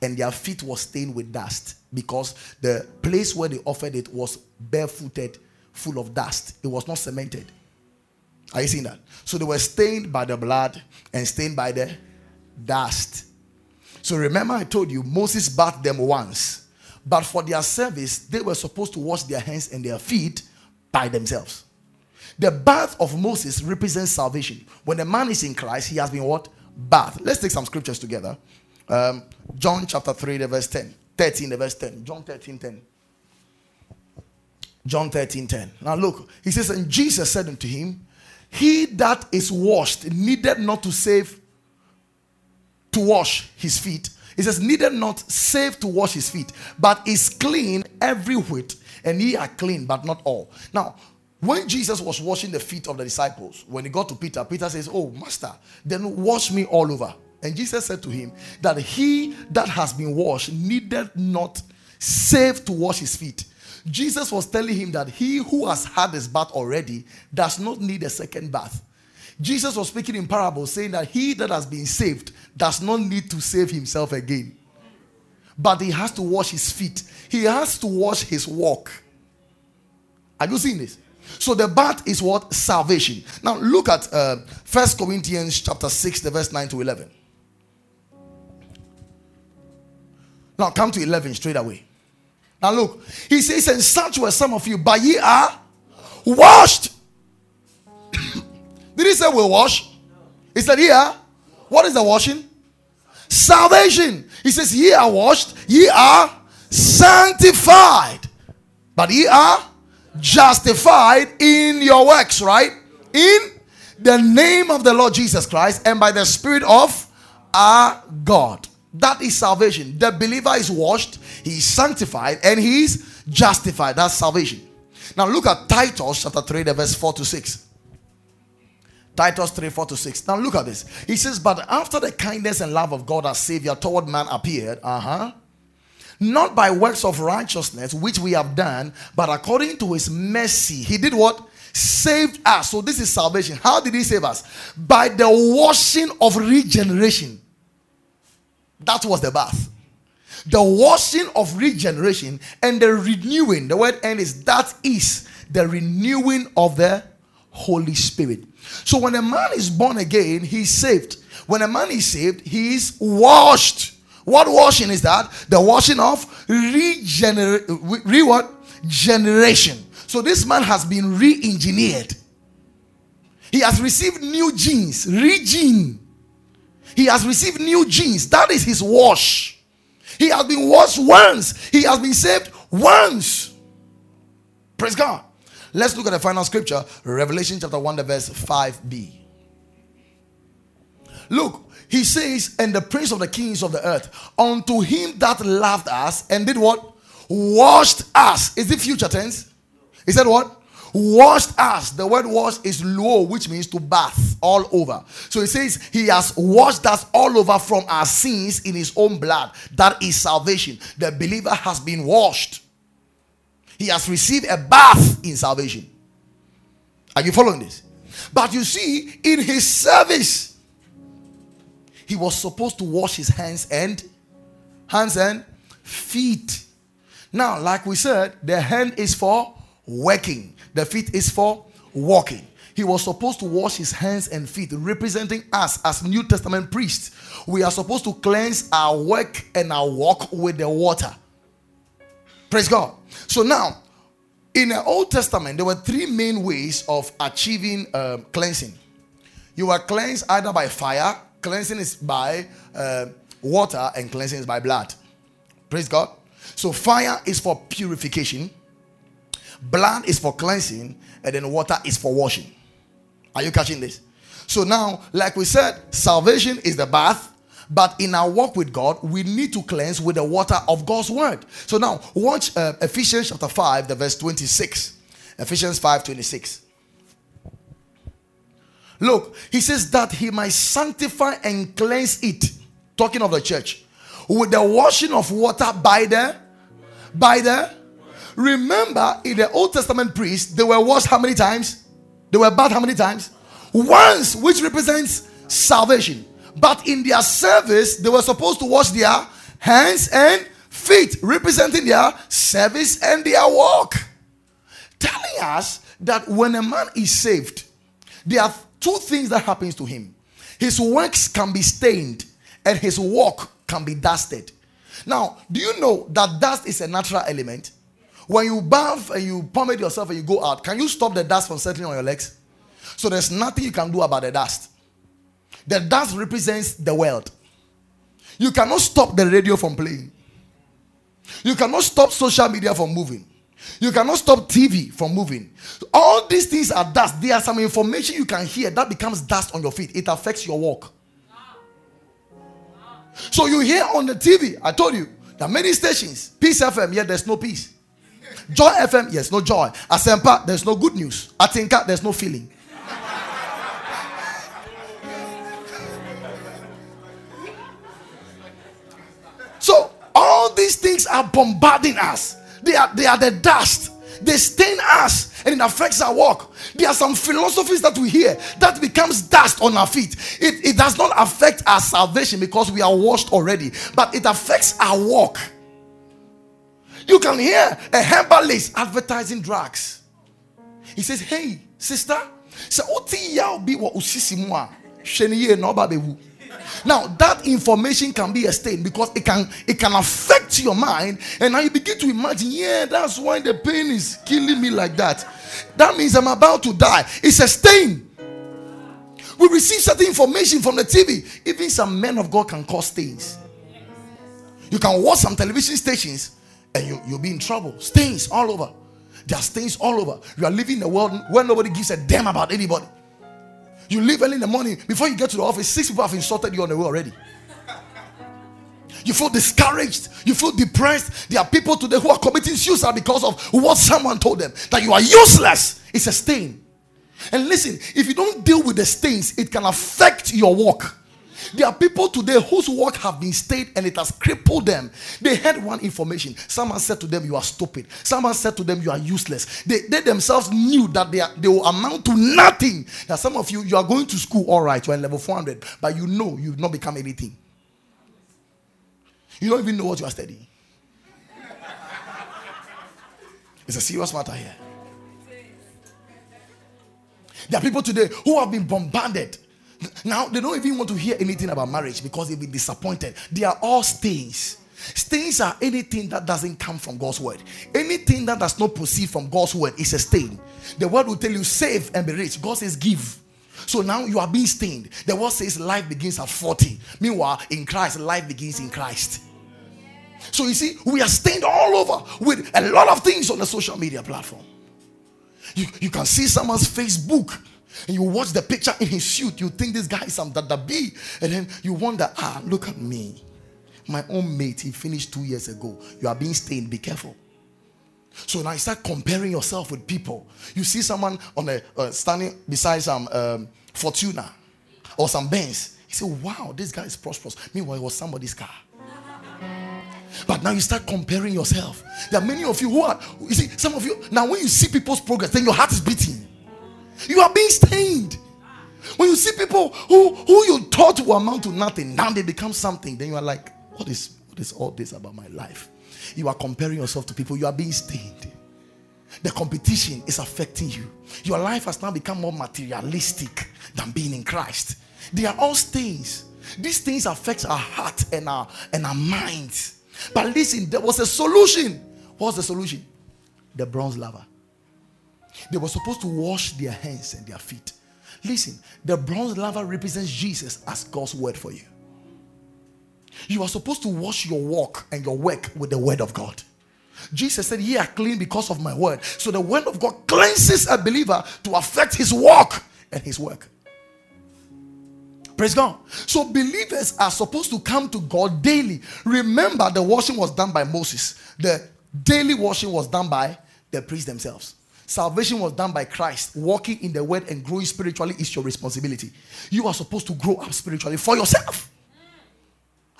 and their feet were stained with dust because the place where they offered it was barefooted, full of dust. It was not cemented. Are you seeing that? So they were stained by the blood and stained by the dust. So remember, I told you Moses bathed them once. But for their service, they were supposed to wash their hands and their feet by themselves. The bath of Moses represents salvation. When a man is in Christ, he has been what? Bath. Let's take some scriptures together. Um, John chapter 3, the verse 10. 13, the verse 10. John 13, 10. John 13, 10. Now look, he says, And Jesus said unto him, He that is washed needed not to save to wash his feet, he says, needed not save to wash his feet, but is clean every whit, and ye are clean, but not all. Now, when Jesus was washing the feet of the disciples, when he got to Peter, Peter says, Oh, Master, then wash me all over. And Jesus said to him that he that has been washed needed not save to wash his feet. Jesus was telling him that he who has had his bath already does not need a second bath. Jesus was speaking in parables, saying that he that has been saved does not need to save himself again. But he has to wash his feet, he has to wash his walk. Are you seeing this? So the bath is what? Salvation. Now look at uh, 1 Corinthians chapter 6, the verse 9 to 11. Now come to 11 straight away. Now look, he says, And such were some of you, but ye are washed. [coughs] Did he say we'll wash? He said, Yeah. What is the washing? Salvation. He says, Ye are washed, ye are sanctified, but ye are justified in your works, right? In the name of the Lord Jesus Christ and by the Spirit of our God. That is salvation. The believer is washed, he is sanctified, and he is justified. That's salvation. Now look at Titus chapter 3, the verse 4 to 6. Titus 3 4 to 6. Now look at this. He says, But after the kindness and love of God our Savior toward man appeared, uh huh, not by works of righteousness which we have done, but according to his mercy, he did what? Saved us. So this is salvation. How did he save us? By the washing of regeneration. That was the bath. The washing of regeneration and the renewing. The word end is that is the renewing of the Holy Spirit. So when a man is born again, he's saved. When a man is saved, he is washed. What washing is that? The washing of regenerate, re what? Generation. So this man has been re-engineered. He has received new genes, regene. He has received new genes. That is his wash. He has been washed once. He has been saved once. Praise God. Let's look at the final scripture, Revelation chapter 1, the verse 5b. Look, he says, and the prince of the kings of the earth, unto him that loved us and did what? Washed us. Is it future tense? He said what? Washed us. The word wash is luo, which means to bath all over. So he says he has washed us all over from our sins in his own blood. That is salvation. The believer has been washed. He has received a bath in salvation. Are you following this? But you see, in his service, he was supposed to wash his hands and hands and feet. Now, like we said, the hand is for working, the feet is for walking. He was supposed to wash his hands and feet, representing us as New Testament priests. We are supposed to cleanse our work and our walk with the water. Praise God. So now, in the Old Testament, there were three main ways of achieving um, cleansing. You were cleansed either by fire, cleansing is by uh, water, and cleansing is by blood. Praise God. So fire is for purification, blood is for cleansing, and then water is for washing. Are you catching this? So now, like we said, salvation is the bath, but in our walk with God, we need to cleanse with the water of God's word. So now, watch uh, Ephesians chapter 5, the verse 26. Ephesians 5 26. Look, he says that he might sanctify and cleanse it. Talking of the church. With the washing of water by the by the remember in the Old Testament priests, they were washed how many times? They were bathed how many times? Once, which represents salvation. But in their service, they were supposed to wash their hands and feet, representing their service and their walk. Telling us that when a man is saved, there are two things that happens to him. His works can be stained and his walk can be dusted. Now, do you know that dust is a natural element? When you bath and you pomade yourself and you go out, can you stop the dust from settling on your legs? So there's nothing you can do about the dust. The dust represents the world. You cannot stop the radio from playing. You cannot stop social media from moving. You cannot stop TV from moving. All these things are dust. There are some information you can hear that becomes dust on your feet. It affects your walk. So you hear on the TV, I told you, there are many stations. Peace FM, yeah, there's no peace. Joy FM, yes, no joy. Asempa, there's no good news. Atinka, there's no feeling. So all these things are bombarding us. They are they are the dust. They stain us and it affects our walk. There are some philosophies that we hear that becomes dust on our feet. It, it does not affect our salvation because we are washed already, but it affects our walk. You can hear a herbalist advertising drugs. He says, Hey, sister, what now that information can be a stain because it can it can affect your mind, and now you begin to imagine, yeah, that's why the pain is killing me like that. That means I'm about to die. It's a stain. We receive certain information from the TV. Even some men of God can cause stains. You can watch some television stations and you, you'll be in trouble. Stains all over. There are stains all over. You are living in a world where nobody gives a damn about anybody. You leave early in the morning. Before you get to the office, six people have insulted you on the way already. You feel discouraged. You feel depressed. There are people today who are committing suicide because of what someone told them that you are useless. It's a stain. And listen, if you don't deal with the stains, it can affect your work. There are people today whose work have been stayed and it has crippled them. They had one information. Someone said to them, You are stupid. Someone said to them, You are useless. They, they themselves knew that they, are, they will amount to nothing. Now, some of you, you are going to school, all right, you're in level 400, but you know you've not become anything. You don't even know what you are studying. It's a serious matter here. There are people today who have been bombarded now they don't even want to hear anything about marriage because they've been disappointed. They are all stains. Stains are anything that doesn't come from God's word. Anything that does not proceed from God's word is a stain. The word will tell you save and be rich. God says give. So now you are being stained. The word says life begins at 40. Meanwhile, in Christ, life begins in Christ. So you see, we are stained all over with a lot of things on the social media platform. You, you can see someone's Facebook and you watch the picture in his suit, you think this guy is some dada B, and then you wonder, ah, look at me. My own mate, he finished two years ago. You are being stained, be careful. So now you start comparing yourself with people. You see someone on a uh, standing beside some um, Fortuner or some Benz. You say, wow, this guy is prosperous. Meanwhile, it was somebody's car. But now you start comparing yourself. There are many of you who are, you see, some of you, now when you see people's progress, then your heart is beating. You are being stained. When you see people who, who you thought will amount to nothing, now they become something, then you are like, what is, what is all this about my life? You are comparing yourself to people, you are being stained. The competition is affecting you. Your life has now become more materialistic than being in Christ. They are all stains. These things affect our heart and our and our minds. But listen, there was a solution. What's the solution? The bronze laver. They were supposed to wash their hands and their feet. Listen, the bronze laver represents Jesus as God's word for you. You are supposed to wash your walk and your work with the word of God. Jesus said, Ye are clean because of my word. So the word of God cleanses a believer to affect his walk and his work. Praise God. So believers are supposed to come to God daily. Remember, the washing was done by Moses, the daily washing was done by the priests themselves. Salvation was done by Christ. Walking in the word and growing spiritually is your responsibility. You are supposed to grow up spiritually for yourself.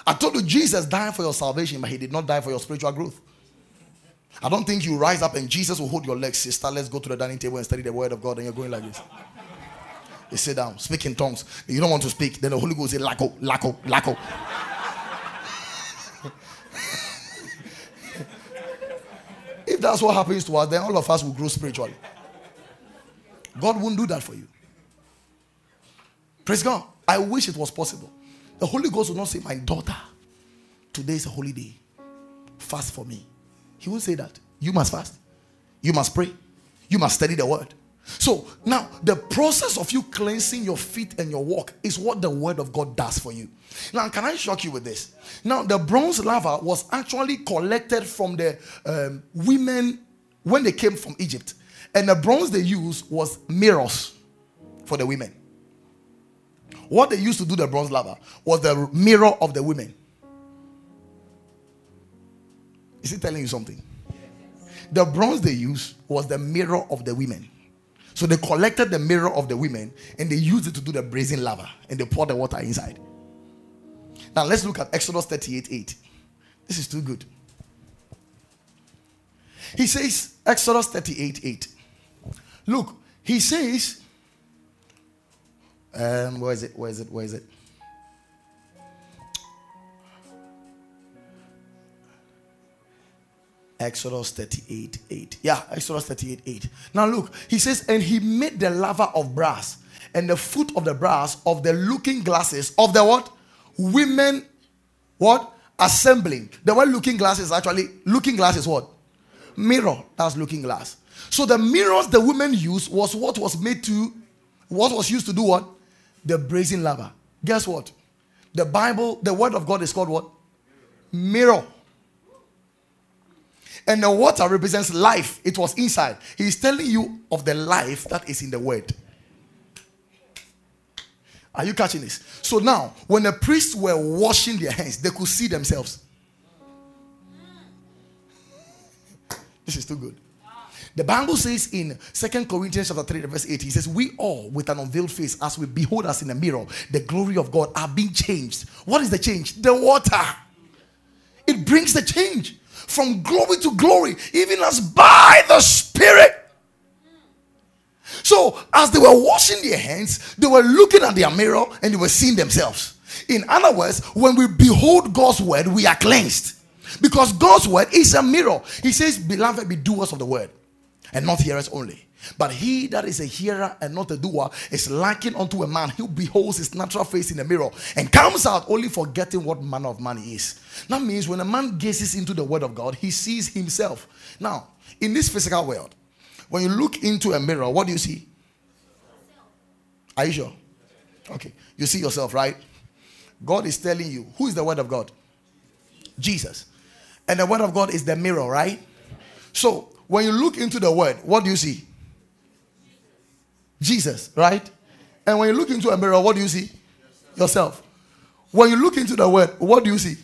I told you Jesus died for your salvation, but he did not die for your spiritual growth. I don't think you rise up and Jesus will hold your legs, sister. Let's go to the dining table and study the word of God, and you're going like this. You sit down, speak in tongues. You don't want to speak, then the Holy Ghost say, Lako, Lako, Lako. That's what happens to us, then all of us will grow spiritually. God won't do that for you. Praise God. I wish it was possible. The Holy Ghost will not say, My daughter, today is a holy day. Fast for me. He won't say that. You must fast. You must pray. You must study the word. So now the process of you cleansing your feet and your walk is what the word of God does for you. Now, can I shock you with this? Now, the bronze laver was actually collected from the um, women when they came from Egypt, and the bronze they used was mirrors for the women. What they used to do the bronze laver was the mirror of the women. Is he telling you something? The bronze they used was the mirror of the women. So they collected the mirror of the women and they used it to do the brazen laver and they poured the water inside. Now let's look at Exodus 38 8. This is too good. He says, Exodus 38 8. Look, he says, um, where is it? Where is it? Where is it? Exodus 38 8. Yeah, Exodus 38 8. Now look, he says, and he made the laver of brass and the foot of the brass of the looking glasses of the what? Women, what? Assembling. The word looking glass is actually, looking glass is what? Mirror. That's looking glass. So the mirrors the women used was what was made to, what was used to do what? The brazen laver. Guess what? The Bible, the word of God is called what? Mirror. And the water represents life. It was inside. He's telling you of the life that is in the word. Are you catching this? So now, when the priests were washing their hands, they could see themselves. This is too good. The Bible says in Second Corinthians chapter 3, verse 8, he says, We all with an unveiled face, as we behold us in a mirror, the glory of God are being changed. What is the change? The water. It brings the change from glory to glory, even as by the Spirit. So, as they were washing their hands, they were looking at their mirror and they were seeing themselves. In other words, when we behold God's word, we are cleansed. Because God's word is a mirror. He says, Beloved, be doers of the word and not hearers only. But he that is a hearer and not a doer is likened unto a man who beholds his natural face in a mirror and comes out only forgetting what manner of man he is. That means when a man gazes into the word of God, he sees himself. Now, in this physical world, when you look into a mirror, what do you see? Are you sure? Okay. You see yourself, right? God is telling you who is the word of God? Jesus. And the word of God is the mirror, right? So when you look into the word, what do you see? Jesus, right? And when you look into a mirror, what do you see? Yourself. When you look into the word, what do you see?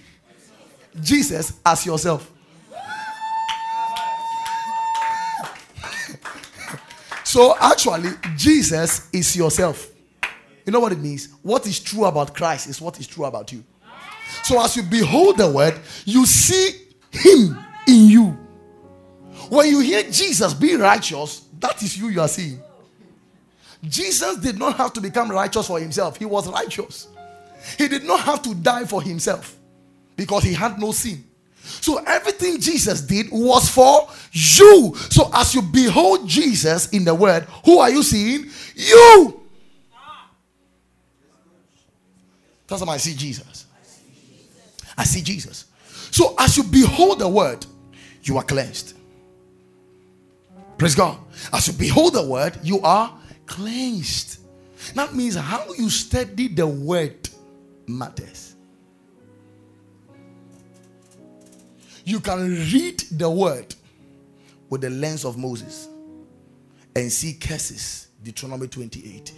Jesus as yourself. [laughs] so actually, Jesus is yourself. You know what it means? What is true about Christ is what is true about you. So as you behold the word, you see him in you. When you hear Jesus be righteous, that is you you are seeing. Jesus did not have to become righteous for himself, he was righteous. He did not have to die for himself because he had no sin. So everything Jesus did was for you. So as you behold Jesus in the word, who are you seeing? You. That's how I see Jesus. I see Jesus. So as you behold the word, you are cleansed. Praise God. As you behold the word, you are cleansed. That means how you study the word matters. You can read the word with the lens of Moses and see curses, Deuteronomy 28.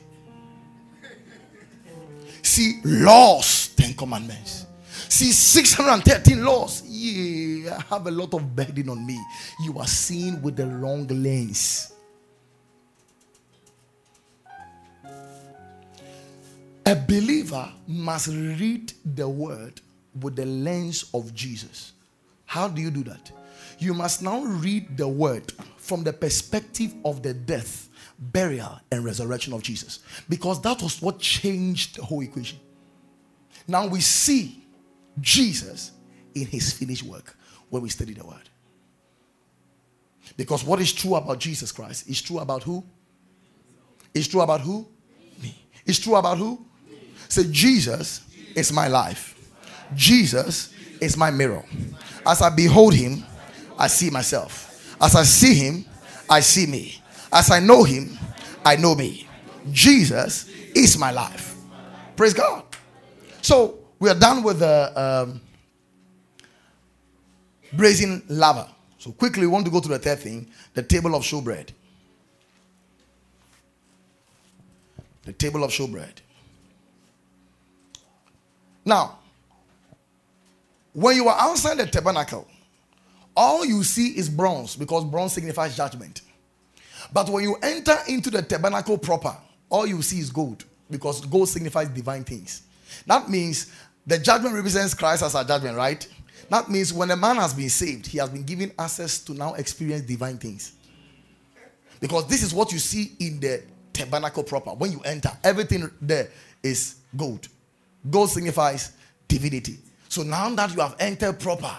See laws, Ten Commandments. See 613 laws. Yeah, I have a lot of burden on me. You are seeing with the wrong lens. A believer must read the word with the lens of Jesus. How do you do that? You must now read the word from the perspective of the death, burial, and resurrection of Jesus. Because that was what changed the whole equation. Now we see Jesus in his finished work when we study the word. Because what is true about Jesus Christ is true about who? It's true about who? Me. It's true about who? Say, Jesus is my life. Jesus is my mirror. As I behold him, I see myself. As I see him, I see me. As I know him, I know me. Jesus is my life. Praise God. So we are done with the um, brazen laver. So quickly, we want to go to the third thing the table of showbread. The table of showbread. Now, when you are outside the tabernacle, all you see is bronze because bronze signifies judgment. But when you enter into the tabernacle proper, all you see is gold because gold signifies divine things. That means the judgment represents Christ as our judgment, right? That means when a man has been saved, he has been given access to now experience divine things. Because this is what you see in the tabernacle proper. When you enter, everything there is gold. Gold signifies divinity. So now that you have entered proper,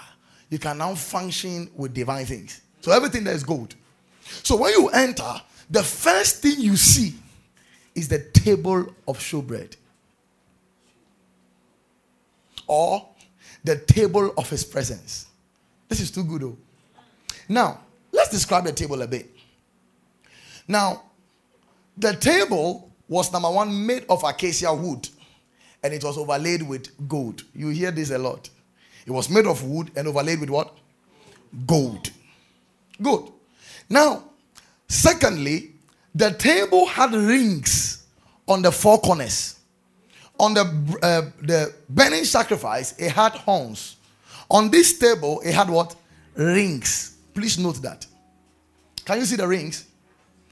you can now function with divine things. So everything there is gold. So when you enter, the first thing you see is the table of showbread or the table of his presence. This is too good, though. Now, let's describe the table a bit. Now, the table was number one made of acacia wood and it was overlaid with gold. You hear this a lot. It was made of wood and overlaid with what? Gold. Good. Now, secondly, the table had rings on the four corners. on the uh, the burning sacrifice, it had horns. On this table, it had what? Rings. Please note that. Can you see the rings?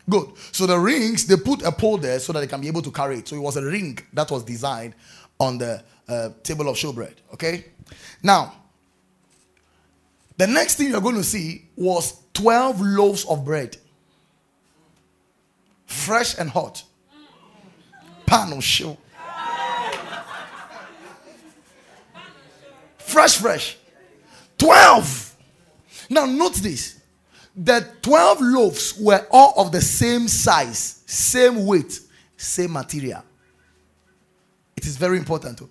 Good. So the rings, they put a pole there so that they can be able to carry it. So it was a ring that was designed on the uh, table of showbread. Okay. Now, the next thing you're going to see was 12 loaves of bread, fresh and hot. Pan of show. Fresh, fresh. 12. Now, note this the 12 loaves were all of the same size, same weight, same material. It is very important.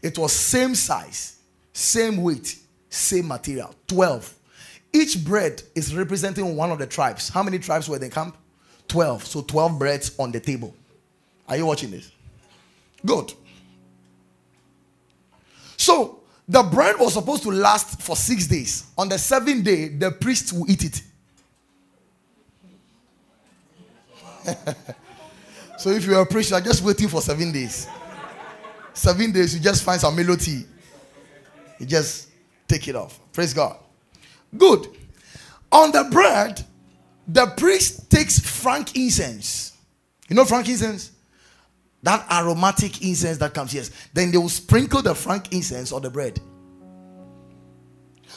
It was same size, same weight, same material. 12. Each bread is representing one of the tribes. How many tribes were in the camp? 12. So 12 breads on the table. Are you watching this? Good. So the bread was supposed to last for six days. On the seventh day, the priest will eat it. [laughs] so if you're a priest, you're just waiting for seven days. Seven days, you just find some melody. You just take it off. Praise God. Good. On the bread, the priest takes frankincense. You know frankincense? That aromatic incense that comes, yes. Then they will sprinkle the frankincense on the bread.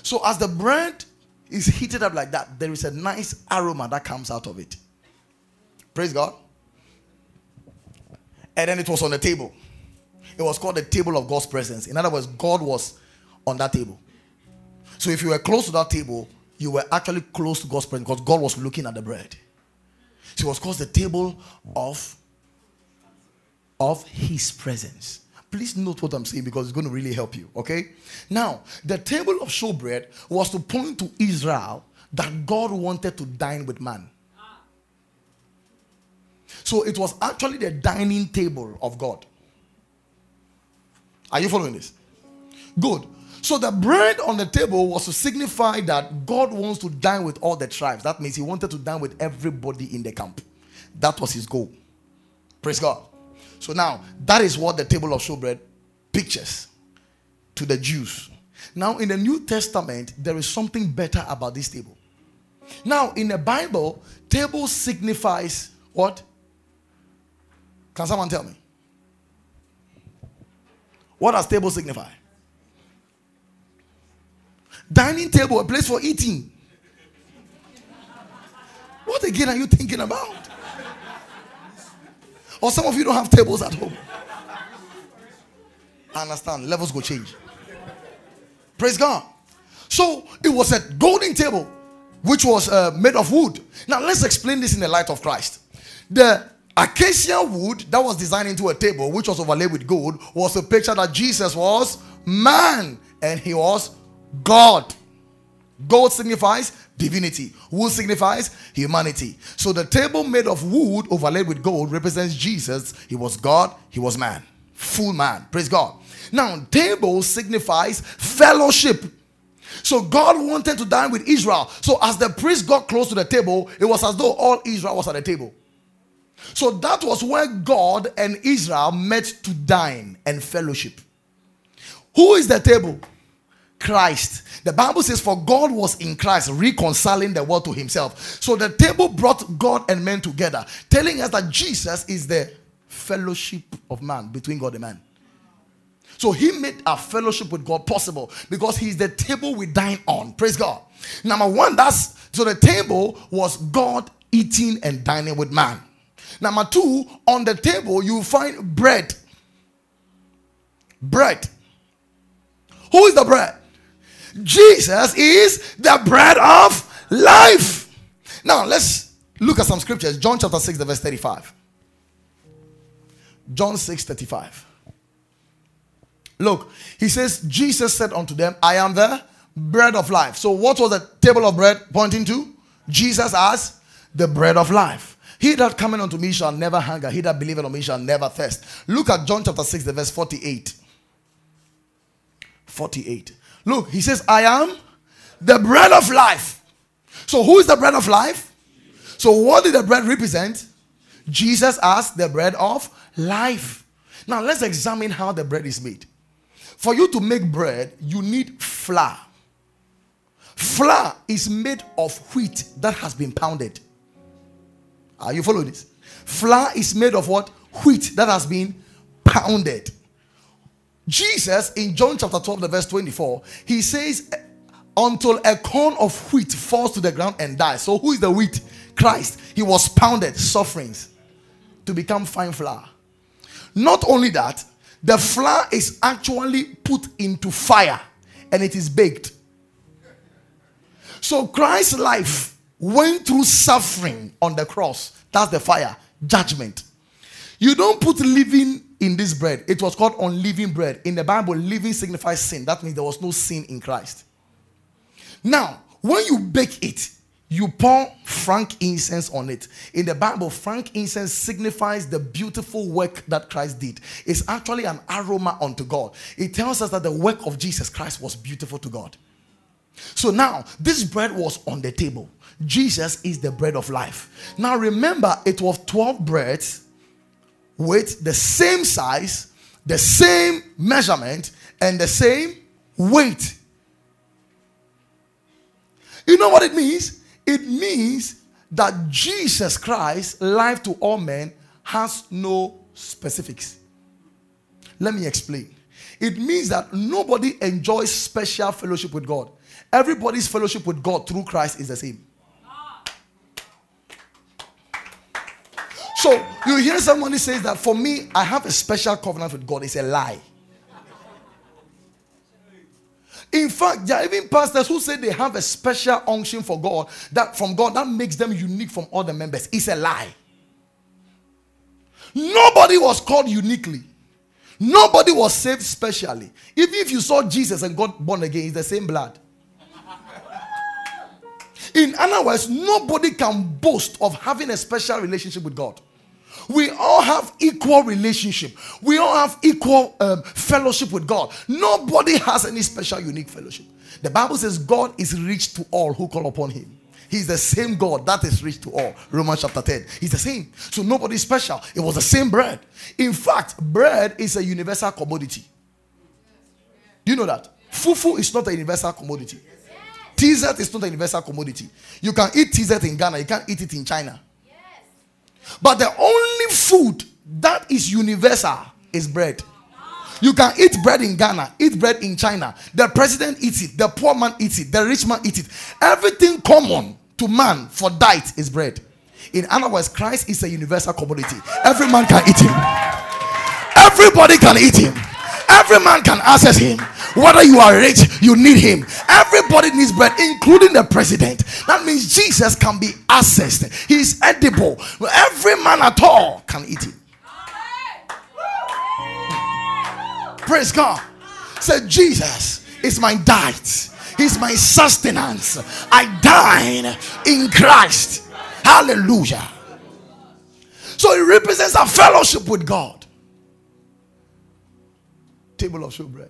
So as the bread is heated up like that, there is a nice aroma that comes out of it. Praise God. And then it was on the table. It was called the table of God's presence. In other words, God was on that table. So if you were close to that table, you were actually close to God's presence because God was looking at the bread. So it was called the table of of his presence. Please note what I'm saying because it's going to really help you. Okay? Now, the table of showbread was to point to Israel that God wanted to dine with man. So it was actually the dining table of God. Are you following this? Good. So the bread on the table was to signify that God wants to dine with all the tribes. That means he wanted to dine with everybody in the camp. That was his goal. Praise God. So now, that is what the table of showbread pictures to the Jews. Now, in the New Testament, there is something better about this table. Now, in the Bible, table signifies what? Can someone tell me? What does table signify? Dining table, a place for eating. What again are you thinking about? Or some of you don't have tables at home. I understand. Levels go change. Praise God. So it was a golden table which was uh, made of wood. Now let's explain this in the light of Christ. The acacia wood that was designed into a table which was overlaid with gold was a picture that Jesus was man and he was God. Gold signifies divinity. Wood signifies humanity. So the table made of wood overlaid with gold represents Jesus. He was God, he was man. Full man. Praise God. Now, table signifies fellowship. So God wanted to dine with Israel. So as the priest got close to the table, it was as though all Israel was at the table. So that was where God and Israel met to dine and fellowship. Who is the table? Christ. The Bible says, For God was in Christ, reconciling the world to himself. So the table brought God and men together, telling us that Jesus is the fellowship of man between God and man. So he made a fellowship with God possible because he's the table we dine on. Praise God. Number one, that's so the table was God eating and dining with man. Number two, on the table you find bread. Bread. Who is the bread? Jesus is the bread of life. Now, let's look at some scriptures. John chapter 6, the verse 35. John 6 35. Look, he says, Jesus said unto them, I am the bread of life. So, what was the table of bread pointing to? Jesus as the bread of life. He that cometh unto me shall never hunger. He that believeth on me shall never thirst. Look at John chapter 6, the verse 48. 48. Look, he says, I am the bread of life. So, who is the bread of life? So, what did the bread represent? Jesus as the bread of life. Now let's examine how the bread is made. For you to make bread, you need flour. Flour is made of wheat that has been pounded. Are you following this? Flour is made of what? Wheat that has been pounded. Jesus in John chapter 12, the verse 24, he says, Until a corn of wheat falls to the ground and dies. So, who is the wheat? Christ. He was pounded, sufferings, to become fine flour. Not only that, the flour is actually put into fire and it is baked. So Christ's life went through suffering on the cross. That's the fire, judgment. You don't put leaven in this bread. It was called unleavened bread. In the Bible, leaven signifies sin. That means there was no sin in Christ. Now, when you bake it, you pour frankincense on it. In the Bible, frankincense signifies the beautiful work that Christ did. It's actually an aroma unto God. It tells us that the work of Jesus Christ was beautiful to God. So now, this bread was on the table. Jesus is the bread of life. Now, remember, it was 12 breads with the same size, the same measurement, and the same weight. You know what it means? It means that Jesus Christ, life to all men, has no specifics. Let me explain. It means that nobody enjoys special fellowship with God. Everybody's fellowship with God through Christ is the same. So you hear somebody says that for me, I have a special covenant with God. It's a lie. In fact, there are even pastors who say they have a special unction for God that from God that makes them unique from other members. It's a lie. Nobody was called uniquely. Nobody was saved specially. Even if you saw Jesus and got born again, it's the same blood. In other words, nobody can boast of having a special relationship with God. We all have equal relationship. We all have equal um, fellowship with God. Nobody has any special, unique fellowship. The Bible says God is rich to all who call upon Him. He's the same God that is rich to all. Romans chapter 10. He's the same. So nobody's special. It was the same bread. In fact, bread is a universal commodity. Do you know that? Fufu is not a universal commodity. T-Z is not a universal commodity. You can eat T-Z in Ghana, you can't eat it in China. But the only food that is universal is bread. You can eat bread in Ghana, eat bread in China. The president eats it, the poor man eats it, the rich man eats it. Everything common to man for diet is bread. In other words, Christ is a universal commodity. Every man can eat him. Everybody can eat him. Every man can access him. Whether you are rich, you need him. Everybody needs bread, including the president. That means Jesus can be accessed. He's edible. Every man at all can eat him. Praise God. Say, Jesus is my diet. He's my sustenance. I dine in Christ. Hallelujah. So it represents a fellowship with God. Table of showbread.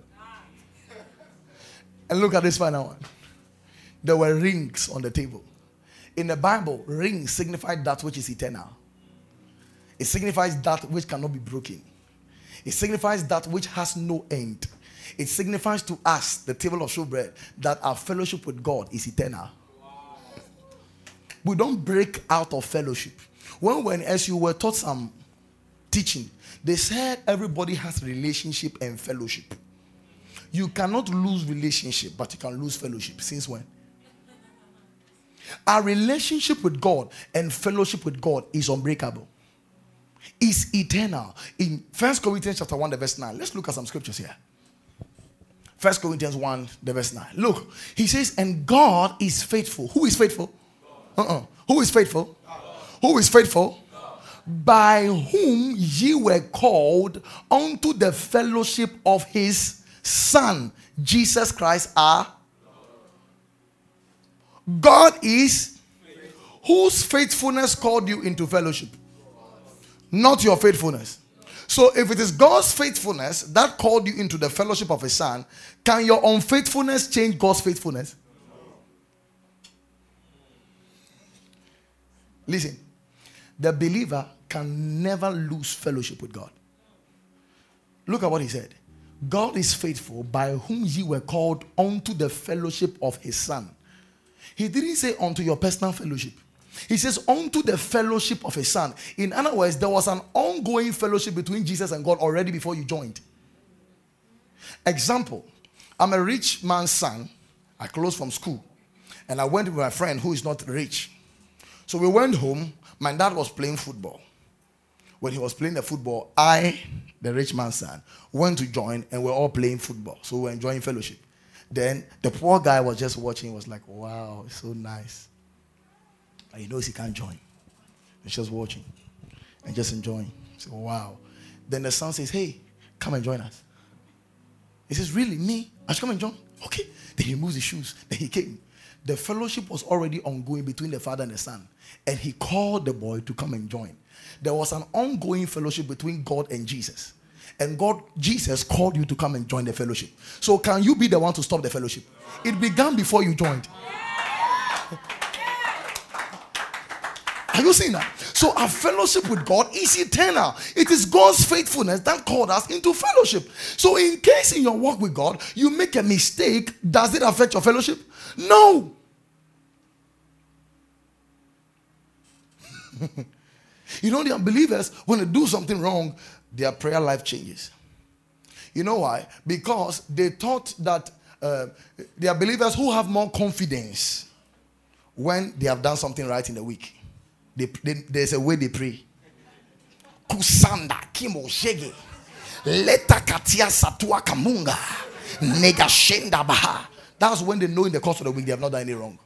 And look at this final one. There were rings on the table. In the Bible, rings signify that which is eternal. It signifies that which cannot be broken. It signifies that which has no end. It signifies to us, the table of showbread, that our fellowship with God is eternal. Wow. We don't break out of fellowship. When when as you were taught some teaching, they said everybody has relationship and fellowship. You cannot lose relationship, but you can lose fellowship. Since when? Our relationship with God and fellowship with God is unbreakable. Is eternal. In First Corinthians chapter 1, the verse 9. Let's look at some scriptures here. First Corinthians 1, the verse 9. Look, he says, and God is faithful. Who is faithful? Uh-uh. Who is faithful? Who is faithful? By whom ye were called unto the fellowship of his Son, Jesus Christ, our God is whose faithfulness called you into fellowship, not your faithfulness. So, if it is God's faithfulness that called you into the fellowship of His Son, can your unfaithfulness change God's faithfulness? Listen, the believer can never lose fellowship with God. Look at what he said. God is faithful by whom ye were called unto the fellowship of his son. He didn't say unto your personal fellowship. He says unto the fellowship of his son. In other words, there was an ongoing fellowship between Jesus and God already before you joined. Example, I'm a rich man's son. I closed from school and I went with my friend who is not rich. So we went home. My dad was playing football. When he was playing the football, I, the rich man's son, went to join and we're all playing football. So we we're enjoying fellowship. Then the poor guy was just watching, was like, wow, it's so nice. And he knows he can't join. He's just watching and just enjoying. So wow. Then the son says, Hey, come and join us. He says, Really? Me? I should come and join? Okay. Then he moves his shoes. Then he came. The fellowship was already ongoing between the father and the son. And he called the boy to come and join. There was an ongoing fellowship between God and Jesus. And God, Jesus called you to come and join the fellowship. So can you be the one to stop the fellowship? It began before you joined. Are you seeing that? So our fellowship with God is eternal. It is God's faithfulness that called us into fellowship. So in case in your walk with God you make a mistake, does it affect your fellowship? No. [laughs] you know the unbelievers when they do something wrong, their prayer life changes. You know why? Because they thought that uh, are believers who have more confidence when they have done something right in the week. They, they, there's a way they pray. Kusanda kimo shege. Leta katia satua kamunga. Nega shenda baha. That's when they know in the course of the week they have not done any wrong.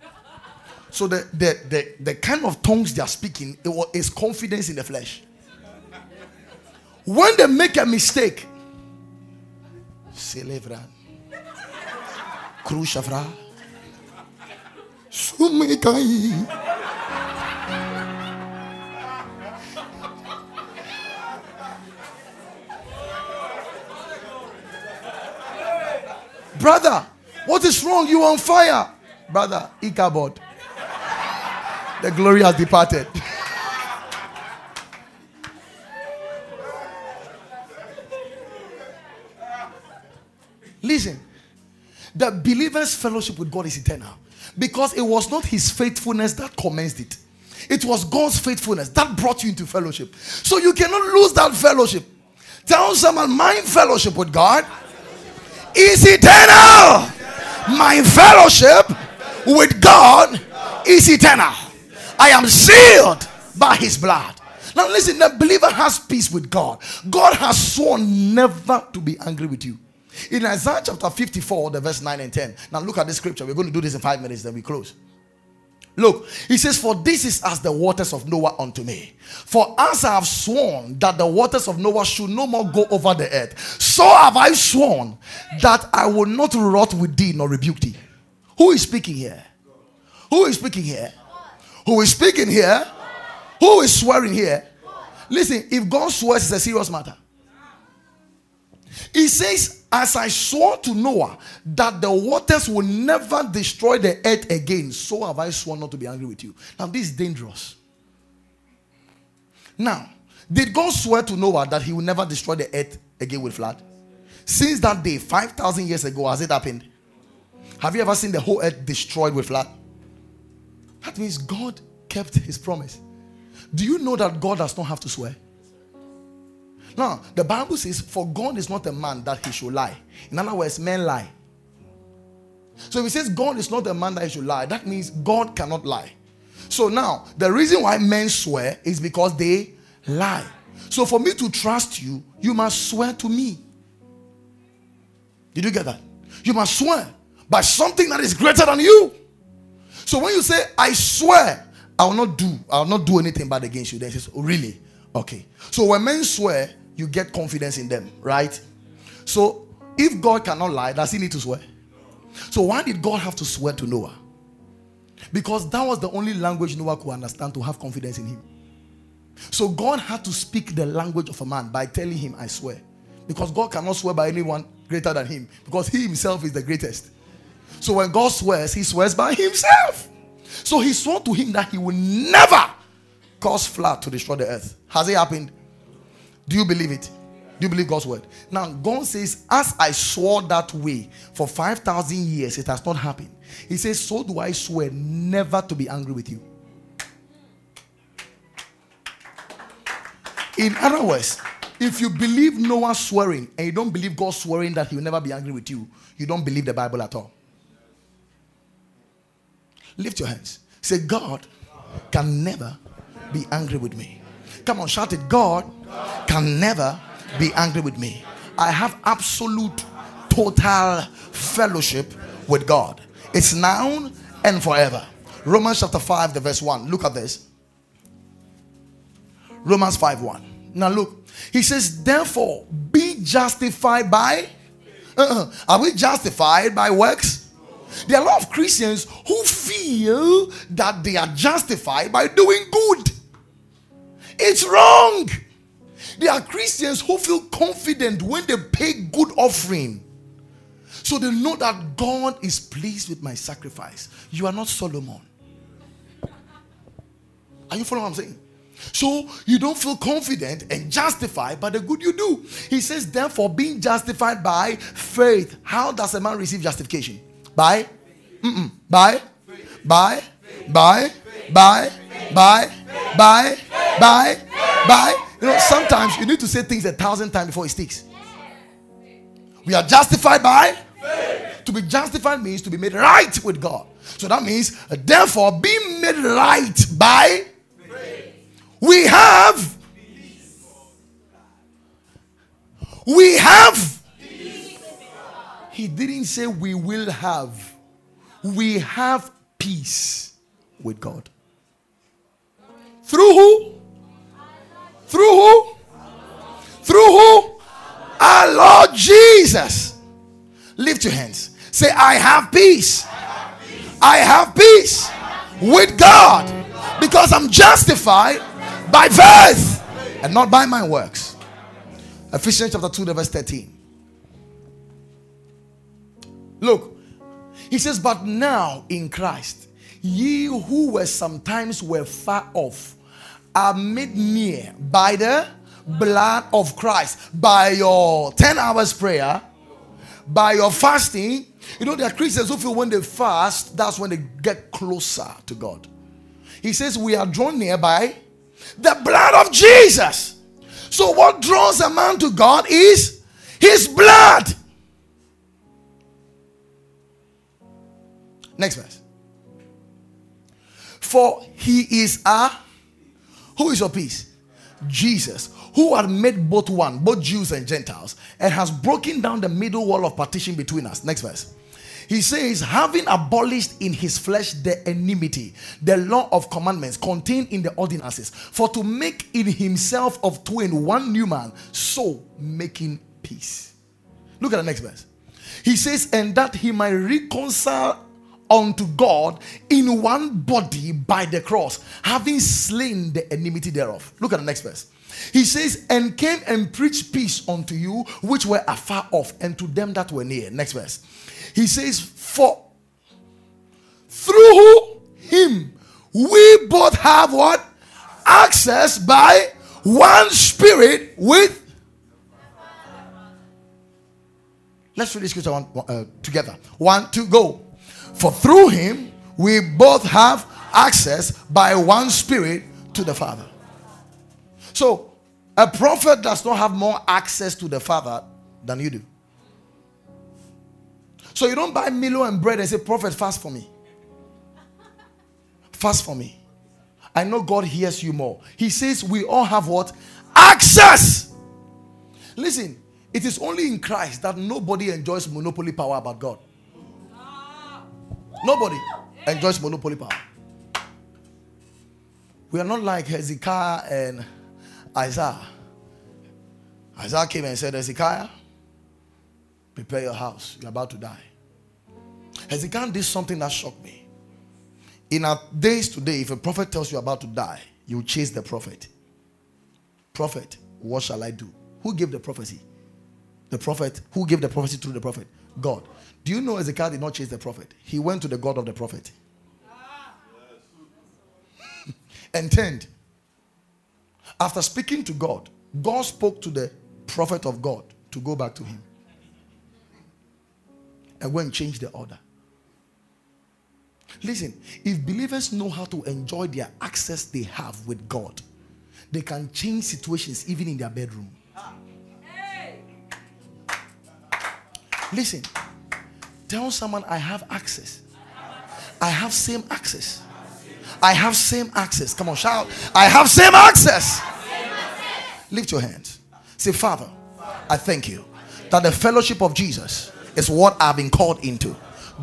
So the, the, the, the kind of tongues they are speaking is confidence in the flesh. When they make a mistake, celebra, cruciafra, sumekai. Brother, what is wrong? You on fire. Brother, Ichabod. The glory has departed. Listen, the believer's fellowship with God is eternal because it was not his faithfulness that commenced it, it was God's faithfulness that brought you into fellowship. So you cannot lose that fellowship. Tell someone, my fellowship with God is eternal. My fellowship with God is eternal. I am sealed by his blood. Now, listen, the believer has peace with God. God has sworn never to be angry with you. In Isaiah chapter 54, the verse 9 and 10. Now, look at this scripture. We're going to do this in five minutes, then we close. Look, he says, For this is as the waters of Noah unto me. For as I have sworn that the waters of Noah should no more go over the earth, so have I sworn that I will not wrath with thee nor rebuke thee. Who is speaking here? Who is speaking here? Who is speaking here? Who is swearing here? Listen, if God swears, it's a serious matter. He says, As I swore to Noah that the waters will never destroy the earth again, so have I sworn not to be angry with you. Now, this is dangerous. Now, did God swear to Noah that he will never destroy the earth again with flood? Since that day, 5,000 years ago, has it happened? Have you ever seen the whole earth destroyed with flood? That means God kept his promise. Do you know that God does not have to swear? Now, the Bible says, For God is not a man that he should lie. In other words, men lie. So if he says God is not a man that he should lie, that means God cannot lie. So now, the reason why men swear is because they lie. So for me to trust you, you must swear to me. Did you get that? You must swear by something that is greater than you. So when you say, I swear, I will not do, I will not do anything bad against you, then he says, oh, really? Okay. So when men swear, you get confidence in them, right? So if God cannot lie, does he need to swear? So why did God have to swear to Noah? Because that was the only language Noah could understand to have confidence in him. So God had to speak the language of a man by telling him, I swear. Because God cannot swear by anyone greater than him. Because he himself is the greatest. So when God swears, he swears by himself. So he swore to him that he will never cause flood to destroy the earth. Has it happened? Do you believe it? Do you believe God's word? Now, God says, As I swore that way for 5,000 years, it has not happened. He says, So do I swear never to be angry with you. In other words, if you believe Noah swearing and you don't believe God swearing that he will never be angry with you, you don't believe the Bible at all. Lift your hands. Say, God can never be angry with me. Come on, shout it. God can never be angry with me. I have absolute, total fellowship with God. It's now and forever. Romans chapter 5, the verse 1. Look at this. Romans 5 1. Now look, he says, therefore, be justified by. Uh-uh. Are we justified by works? There are a lot of Christians who feel that they are justified by doing good. It's wrong. There are Christians who feel confident when they pay good offering. So they know that God is pleased with my sacrifice. You are not Solomon. Are you following what I'm saying? So you don't feel confident and justified by the good you do. He says, therefore, being justified by faith. How does a man receive justification? By? Mm-mm. By? By? By? By? By? By? By? By? You know, sometimes you need to say things a thousand times before it sticks. We are justified by? To be justified means to be made right with God. So that means, uh, therefore, being made right by we have. We have. He didn't say we will have. We have peace with God. Through who? Through who? Through who? Our Lord Jesus. Lift your hands. Say, I have peace. I have peace with God because I'm justified by faith and not by my works. Ephesians chapter 2, verse 13. Look, he says, But now in Christ, ye who were sometimes were far off are made near by the blood of Christ, by your 10 hours prayer, by your fasting. You know, there are Christians who feel when they fast, that's when they get closer to God. He says, We are drawn near by the blood of Jesus. So, what draws a man to God is his blood. Next verse. For he is a who is your peace? Jesus, who had made both one, both Jews and Gentiles, and has broken down the middle wall of partition between us. Next verse. He says, having abolished in his flesh the enmity, the law of commandments contained in the ordinances, for to make in himself of two in one new man, so making peace. Look at the next verse. He says, and that he might reconcile unto God in one body by the cross, having slain the enmity thereof. Look at the next verse. He says, and came and preached peace unto you which were afar off, and to them that were near. Next verse. He says, For through him we both have what? Access by one spirit with. Let's read this scripture one, uh, together. One, two, go. For through him we both have access by one spirit to the Father. So, a prophet does not have more access to the Father than you do. So you don't buy Milo and bread and say, Prophet, fast for me. Fast for me. I know God hears you more. He says we all have what? Access. Listen, it is only in Christ that nobody enjoys monopoly power about God. Nobody enjoys monopoly power. We are not like Hezekiah and Isaiah. Isaiah came and said, Hezekiah, Prepare your house. You're about to die. Hezekiah did something that shocked me. In our days today, if a prophet tells you about to die, you chase the prophet. Prophet, what shall I do? Who gave the prophecy? The prophet. Who gave the prophecy through the prophet? God. Do you know Ezekiel did not chase the prophet? He went to the God of the prophet [laughs] and turned. After speaking to God, God spoke to the prophet of God to go back to him and go and change the order. Listen, if believers know how to enjoy their access they have with God, they can change situations even in their bedroom. Ah. Listen, tell someone I have access. I have same access. I have same access. Come on, shout. I have same access. Lift your hands. Say, Father, I thank you that the fellowship of Jesus is what I've been called into.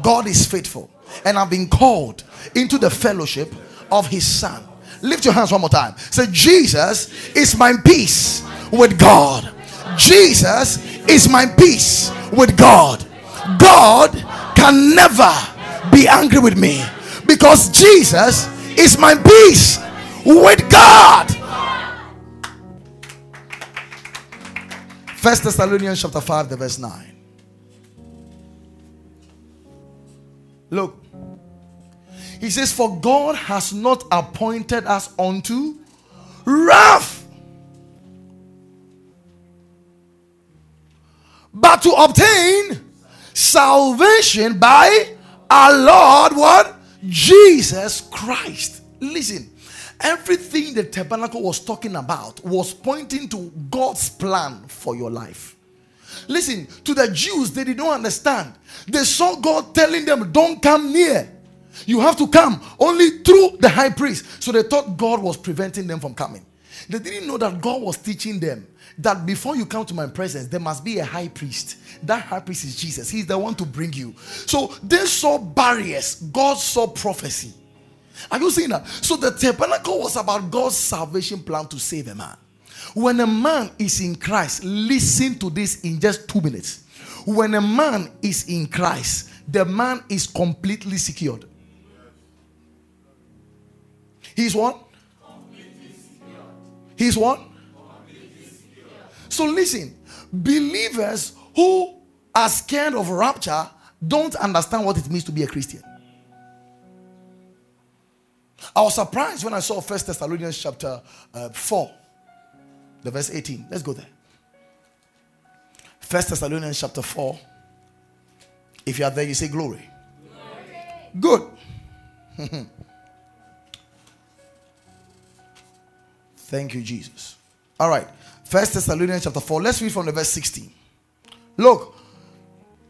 God is faithful, and I've been called into the fellowship of His Son. Lift your hands one more time. Say, Jesus is my peace with God. Jesus is my peace with God. God can never be angry with me because Jesus is my peace with God. First Thessalonians chapter 5, the verse 9. Look, he says, For God has not appointed us unto wrath, but to obtain salvation by our Lord, what? Jesus Christ. Listen, everything the tabernacle was talking about was pointing to God's plan for your life. Listen, to the Jews, they did not understand. They saw God telling them, Don't come near. You have to come only through the high priest. So they thought God was preventing them from coming. They didn't know that God was teaching them that before you come to my presence, there must be a high priest. That high priest is Jesus. He's the one to bring you. So they saw barriers. God saw prophecy. Are you seeing that? So the tabernacle was about God's salvation plan to save a man. When a man is in Christ, listen to this in just two minutes. When a man is in Christ, the man is completely secured. He's what? He's what? So listen, believers who are scared of rapture don't understand what it means to be a Christian. I was surprised when I saw First Thessalonians chapter uh, 4, the verse 18. Let's go there. First Thessalonians chapter 4. If you are there, you say glory. glory. Good. [laughs] Thank you, Jesus. All right. First Thessalonians chapter 4. Let's read from the verse 16. Look,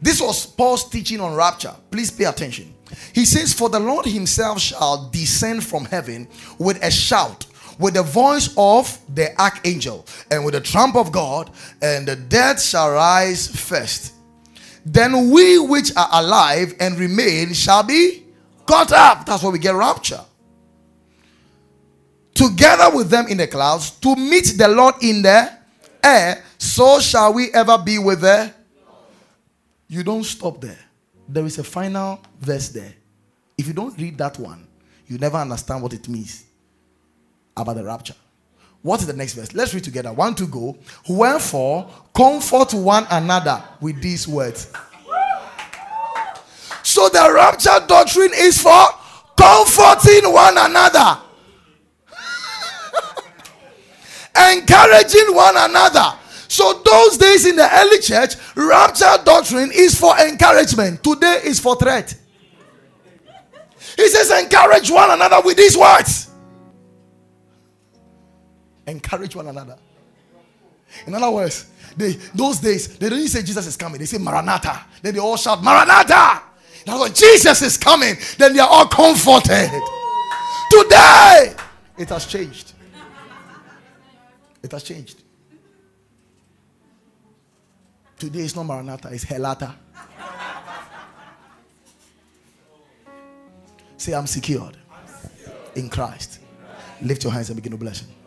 this was Paul's teaching on rapture. Please pay attention. He says, For the Lord himself shall descend from heaven with a shout, with the voice of the archangel, and with the trump of God, and the dead shall rise first. Then we which are alive and remain shall be caught up. That's why we get rapture. Together with them in the clouds to meet the Lord in the air, so shall we ever be with the. You don't stop there. There is a final verse there. If you don't read that one, you never understand what it means about the rapture. What is the next verse? Let's read together. One to go. Wherefore, comfort one another with these words. So the rapture doctrine is for comforting one another, encouraging one another. So those days in the early church, rapture doctrine is for encouragement. Today is for threat. He says, encourage one another with these words. Encourage one another. In other words, they, those days, they didn't say Jesus is coming. They say Maranatha. Then they all shout, Maranatha. Other words, Jesus is coming. Then they are all comforted. Today, it has changed. It has changed. Today is not Maranatha, it's Helata. Say, I'm secured, in Christ. Lift your hands and begin to bless Him.